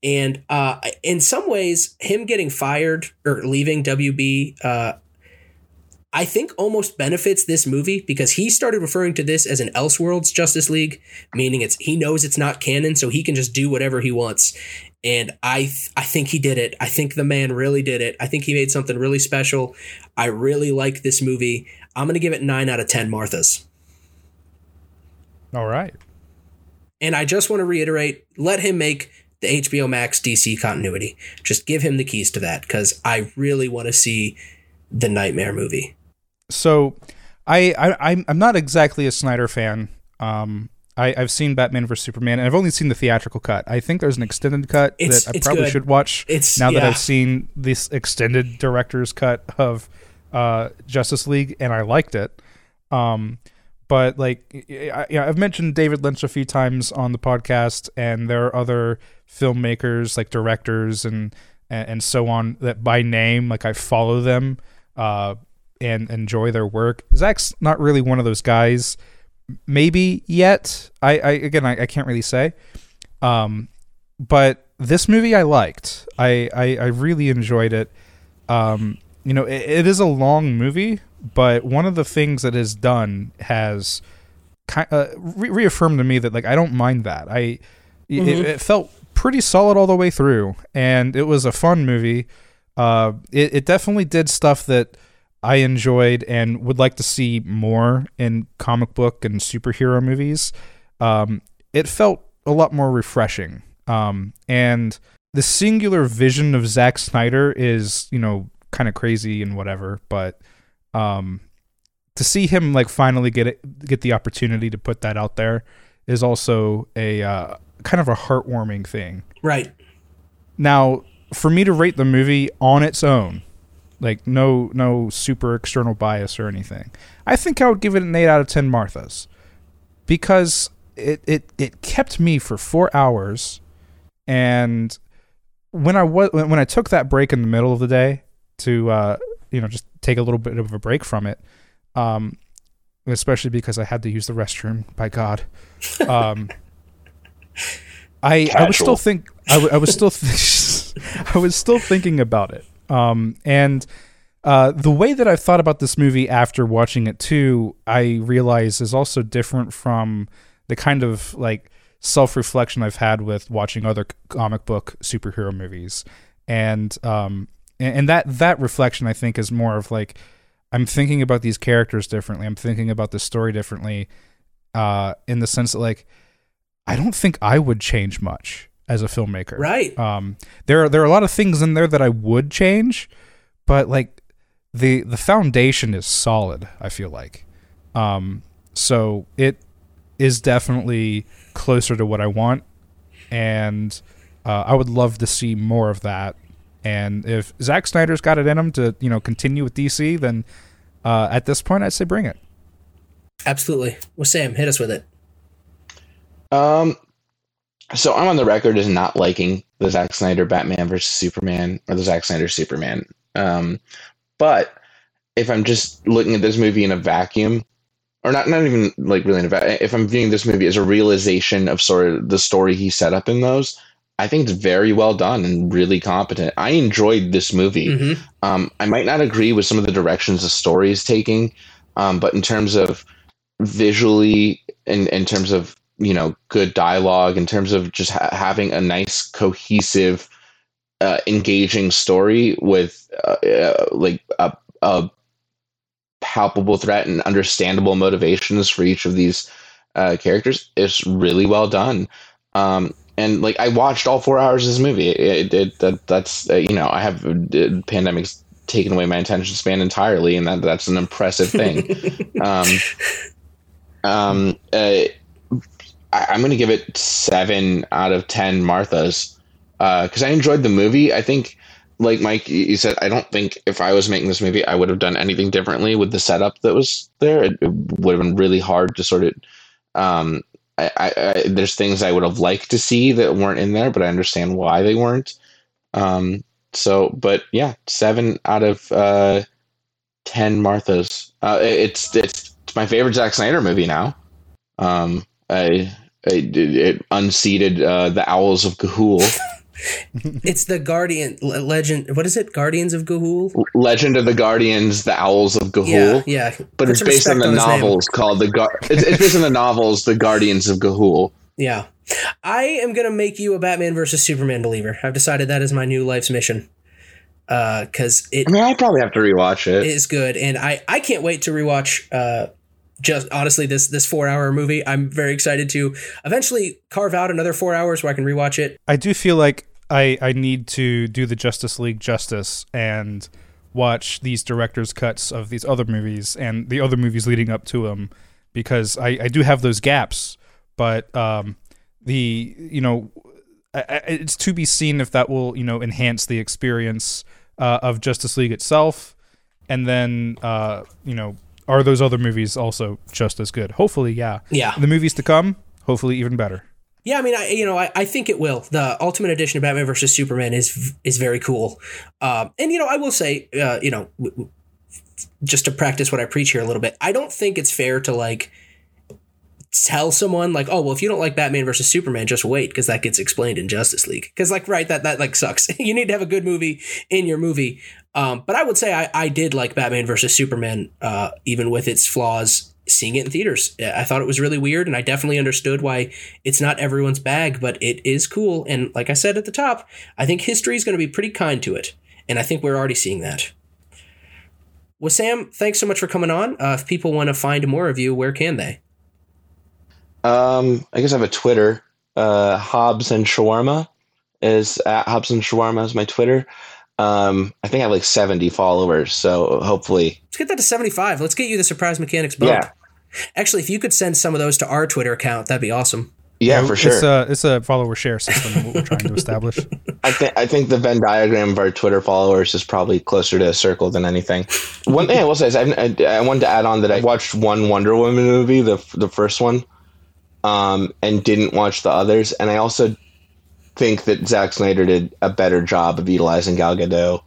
And uh, in some ways, him getting fired or leaving WB, uh, I think almost benefits this movie because he started referring to this as an Elseworlds Justice League, meaning it's he knows it's not canon, so he can just do whatever he wants. And I th- I think he did it. I think the man really did it. I think he made something really special. I really like this movie. I'm gonna give it nine out of ten Marthas. All right. And I just want to reiterate let him make the HBO Max DC continuity. Just give him the keys to that because I really want to see the Knightmare movie. So I, I I'm I'm not exactly a Snyder fan. Um I, I've seen Batman vs Superman, and I've only seen the theatrical cut. I think there's an extended cut It's- that I it's probably good. should watch. It's- now that yeah. I've seen this extended director's cut of uh, Justice League, and I liked it. Um, but like, I, yeah, I've mentioned David Lynch a few times on the podcast, and there are other filmmakers, like directors and and, and so on, that by name, like I follow them uh, and enjoy their work. Zack's not really one of those guys. Maybe yet. I, I again, I, I can't really say. Um, but this movie I liked. I, I, I really enjoyed it. Um, you know, it, it is a long movie, but one of the things that is done has ki- uh, re- reaffirmed to me that like I don't mind that. I it, it felt pretty solid all the way through, and it was a fun movie. Uh, it, it definitely did stuff that I enjoyed and would like to see more in comic book and superhero movies. Um, it felt a lot more refreshing. Um, and the singular vision of Zack Snyder is, you know, kind of crazy and whatever, but um, to see him like finally get it, get the opportunity to put that out there is also a uh, kind of a heartwarming thing. Right. Now, for me to rate the movie on its own, like no no super external bias or anything, I think I would give it an eight out of ten Marthas, because it it it kept me for four hours, and when I was when I took that break in the middle of the day to uh, you know just take a little bit of a break from it, um, especially because I had to use the restroom. By God. Um, I I was still think I, w- I was still th- I was still thinking about it. Um, and uh, the way that I've thought about this movie after watching it too, I realize is also different from the kind of like self reflection I've had with watching other comic book superhero movies, and um, and, that that reflection I think is more of like I'm thinking about these characters differently. I'm thinking about the story differently, uh, in the sense that like I don't think I would change much as a filmmaker. Right. Um, there are there are a lot of things in there that I would change, but like the the foundation is solid. I feel like, um, so it is definitely closer to what I want, and uh, I would love to see more of that. And if Zack Snyder's got it in him to you know continue with DC, then uh, at this point I'd say bring it. Absolutely. Well, Sam, hit us with it. Um, so I'm on the record as not liking the Zack Snyder Batman versus Superman or the Zack Snyder Superman. Um, but if I'm just looking at this movie in a vacuum, or not not even like really in a vacuum, if I'm viewing this movie as a realization of sort of the story he set up in those, I think it's very well done and really competent. I enjoyed this movie. Mm-hmm. Um, I might not agree with some of the directions the story is taking, um, but in terms of visually, in in terms of you know good dialogue, in terms of just ha- having a nice cohesive, uh, engaging story with uh, uh, like a, a palpable threat and understandable motivations for each of these uh, characters is really well done. Um, and like I watched all four hours of this movie. It, it, that that's uh, you know I have uh, pandemics taken away my attention span entirely, and that that's an impressive thing. um, um, uh, I, am going to give it seven out of ten Marthas because uh, I enjoyed the movie. I think like Mike, you said, I don't think if I was making this movie, I would have done anything differently with the setup that was there. It, it would have been really hard to sort of. Um, I, I, I, there's things I would have liked to see that weren't in there, but I understand why they weren't. Um, so, but yeah, seven out of uh, ten Marthas. Uh, it's it's it's my favorite Zack Snyder movie now. Um, I, I it, it unseated uh, the Owls of Ga'Hoole. it's the Guardian Legend. What is it? Guardians of Ga'Hoole. Legend of the Guardians, the Owls of Ga'Hoole. Yeah, yeah. But Put it's based on the on novels called the Gar- it's, it's based on the novels, the Guardians of Ga'Hoole. Yeah, I am gonna make you a Batman versus Superman believer. I've decided that is my new life's mission. Because uh, it, I mean, I probably have to rewatch it. It is good, and I I can't wait to rewatch. Uh, just honestly this this four hour movie i'm very excited to eventually carve out another four hours where i can rewatch it. I do feel like I I need to do the Justice League justice and watch these director's cuts of these other movies and the other movies leading up to them because I, I do have those gaps, but um, the you know I, I, it's to be seen if that will you know enhance the experience uh, of Justice League itself, and then uh, you know are those other movies also just as good? Hopefully, yeah. Yeah. The movies to come, hopefully even better. Yeah, I mean, I you know, I, I think it will. The Ultimate Edition of Batman versus Superman is is very cool, um, and you know, I will say, uh, you know, w- w- just to practice what I preach here a little bit, I don't think it's fair to like tell someone like, oh, well, if you don't like Batman versus Superman, just wait because that gets explained in Justice League. Because like, right, that that like sucks. you need to have a good movie in your movie. Um, but I would say I, I did like Batman versus Superman, uh, even with its flaws seeing it in theaters. I thought it was really weird, and I definitely understood why it's not everyone's bag, but it is cool. And like I said at the top, I think history is going to be pretty kind to it, and I think we're already seeing that. Wassam, thanks so much for coming on. Uh, if people want to find more of you, where can they? Um, I guess I have a Twitter. Uh, Hobbs and Shawarma is at Hobbs and Shawarma is my Twitter. Um, I think I have like 70 followers, so hopefully. Let's get that to 75. Let's get you the surprise mechanics bump. Yeah. Actually, if you could send some of those to our Twitter account, that'd be awesome. Yeah, for sure. It's a it's a follower share system what we're trying to establish. I think I think the Venn diagram of our Twitter followers is probably closer to a circle than anything. One thing I will say is I, I, I wanted to add on that I watched one Wonder Woman movie, the the first one, um, and didn't watch the others, and I also think that Zack Snyder did a better job of utilizing Gal Gadot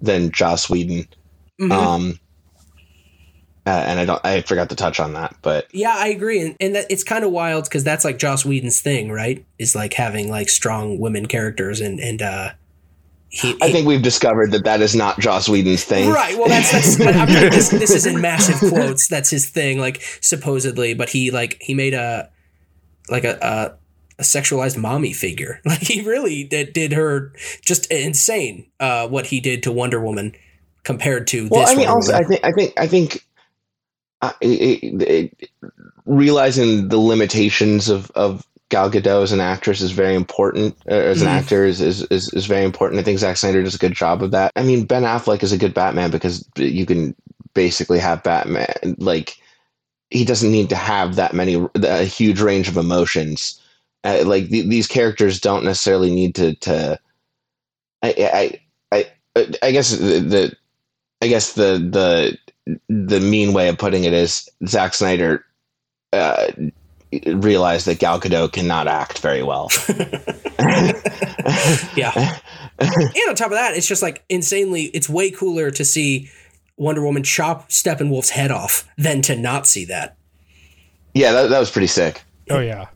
than Joss Whedon. Mm-hmm. Um, uh, and I don't. I forgot to touch on that, but yeah, I agree, and and that, it's kind of wild because that's like Joss Whedon's thing, right? Is like having like strong women characters, and and uh, he, he, I think we've discovered that that is not Joss Whedon's thing, right? Well, that's, that's I mean, this, this is in massive quotes. That's his thing, like supposedly, but he like he made a like a, a a sexualized mommy figure. Like he really did, did her just insane. Uh, what he did to Wonder Woman compared to well, I mean, also, I think I think I think it, it, realizing the limitations of, of Gal Gadot as an actress is very important. Uh, as an mm. actor is, is, is is very important. I think Zack Snyder does a good job of that. I mean, Ben Affleck is a good Batman because you can basically have Batman like he doesn't need to have that many a huge range of emotions. Uh, like th- these characters don't necessarily need to to. I I I I guess the, the I guess the the the mean way of putting it is Zack Snyder uh, realized that Gal Gadot cannot act very well. yeah. and on top of that, it's just like insanely, it's way cooler to see Wonder Woman chop Steppenwolf's head off than to not see that. Yeah, that, that was pretty sick. Oh yeah.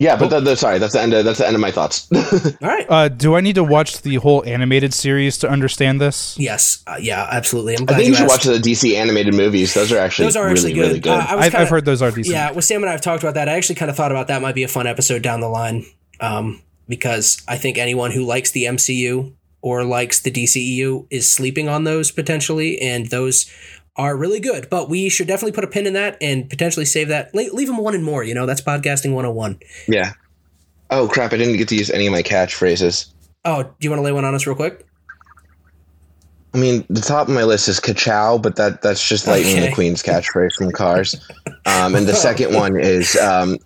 Yeah, but that, that- sorry, that's the end. Of, that's the end of my thoughts. All right. Uh, do I need to watch the whole animated series to understand this? yes. Uh, yeah. Absolutely. I'm I glad think you you should watch the DC animated movies. Those are actually Those are really, actually good. really good. Uh, I I've, kinda- I've heard those are decent. Yeah, Wassam and I have talked about that. I actually kind of thought about that might be a fun episode down the line, um, because I think anyone who likes the MCU or likes the DCEU is sleeping on those potentially, and those are really good. But we should definitely put a pin in that and potentially save that. Le- leave them one and more. You know, that's podcasting 101. yeah. Oh crap! I didn't get to use any of my catchphrases. Oh, do you want to lay one on us real quick? I mean, the top of my list is "ka-chow," but that that's just Lightning Okay. McQueen's catchphrase from Cars. Um, and the second one is um,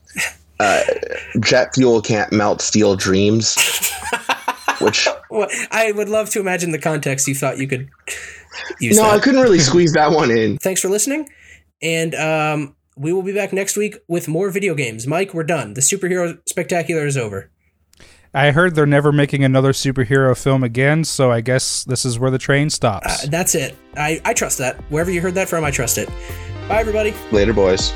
uh, "Jet fuel can't melt steel dreams," which Well, I would love to imagine the context you thought you could use. no, that. I couldn't really squeeze that one in. Thanks for listening, and um, we will be back next week with more video games. Mike, we're done. The superhero spectacular is over. I heard they're never making another superhero film again, so I guess this is where the train stops. Uh, that's it. I, I trust that. Wherever you heard that from, I trust it. Bye, everybody. Later, boys.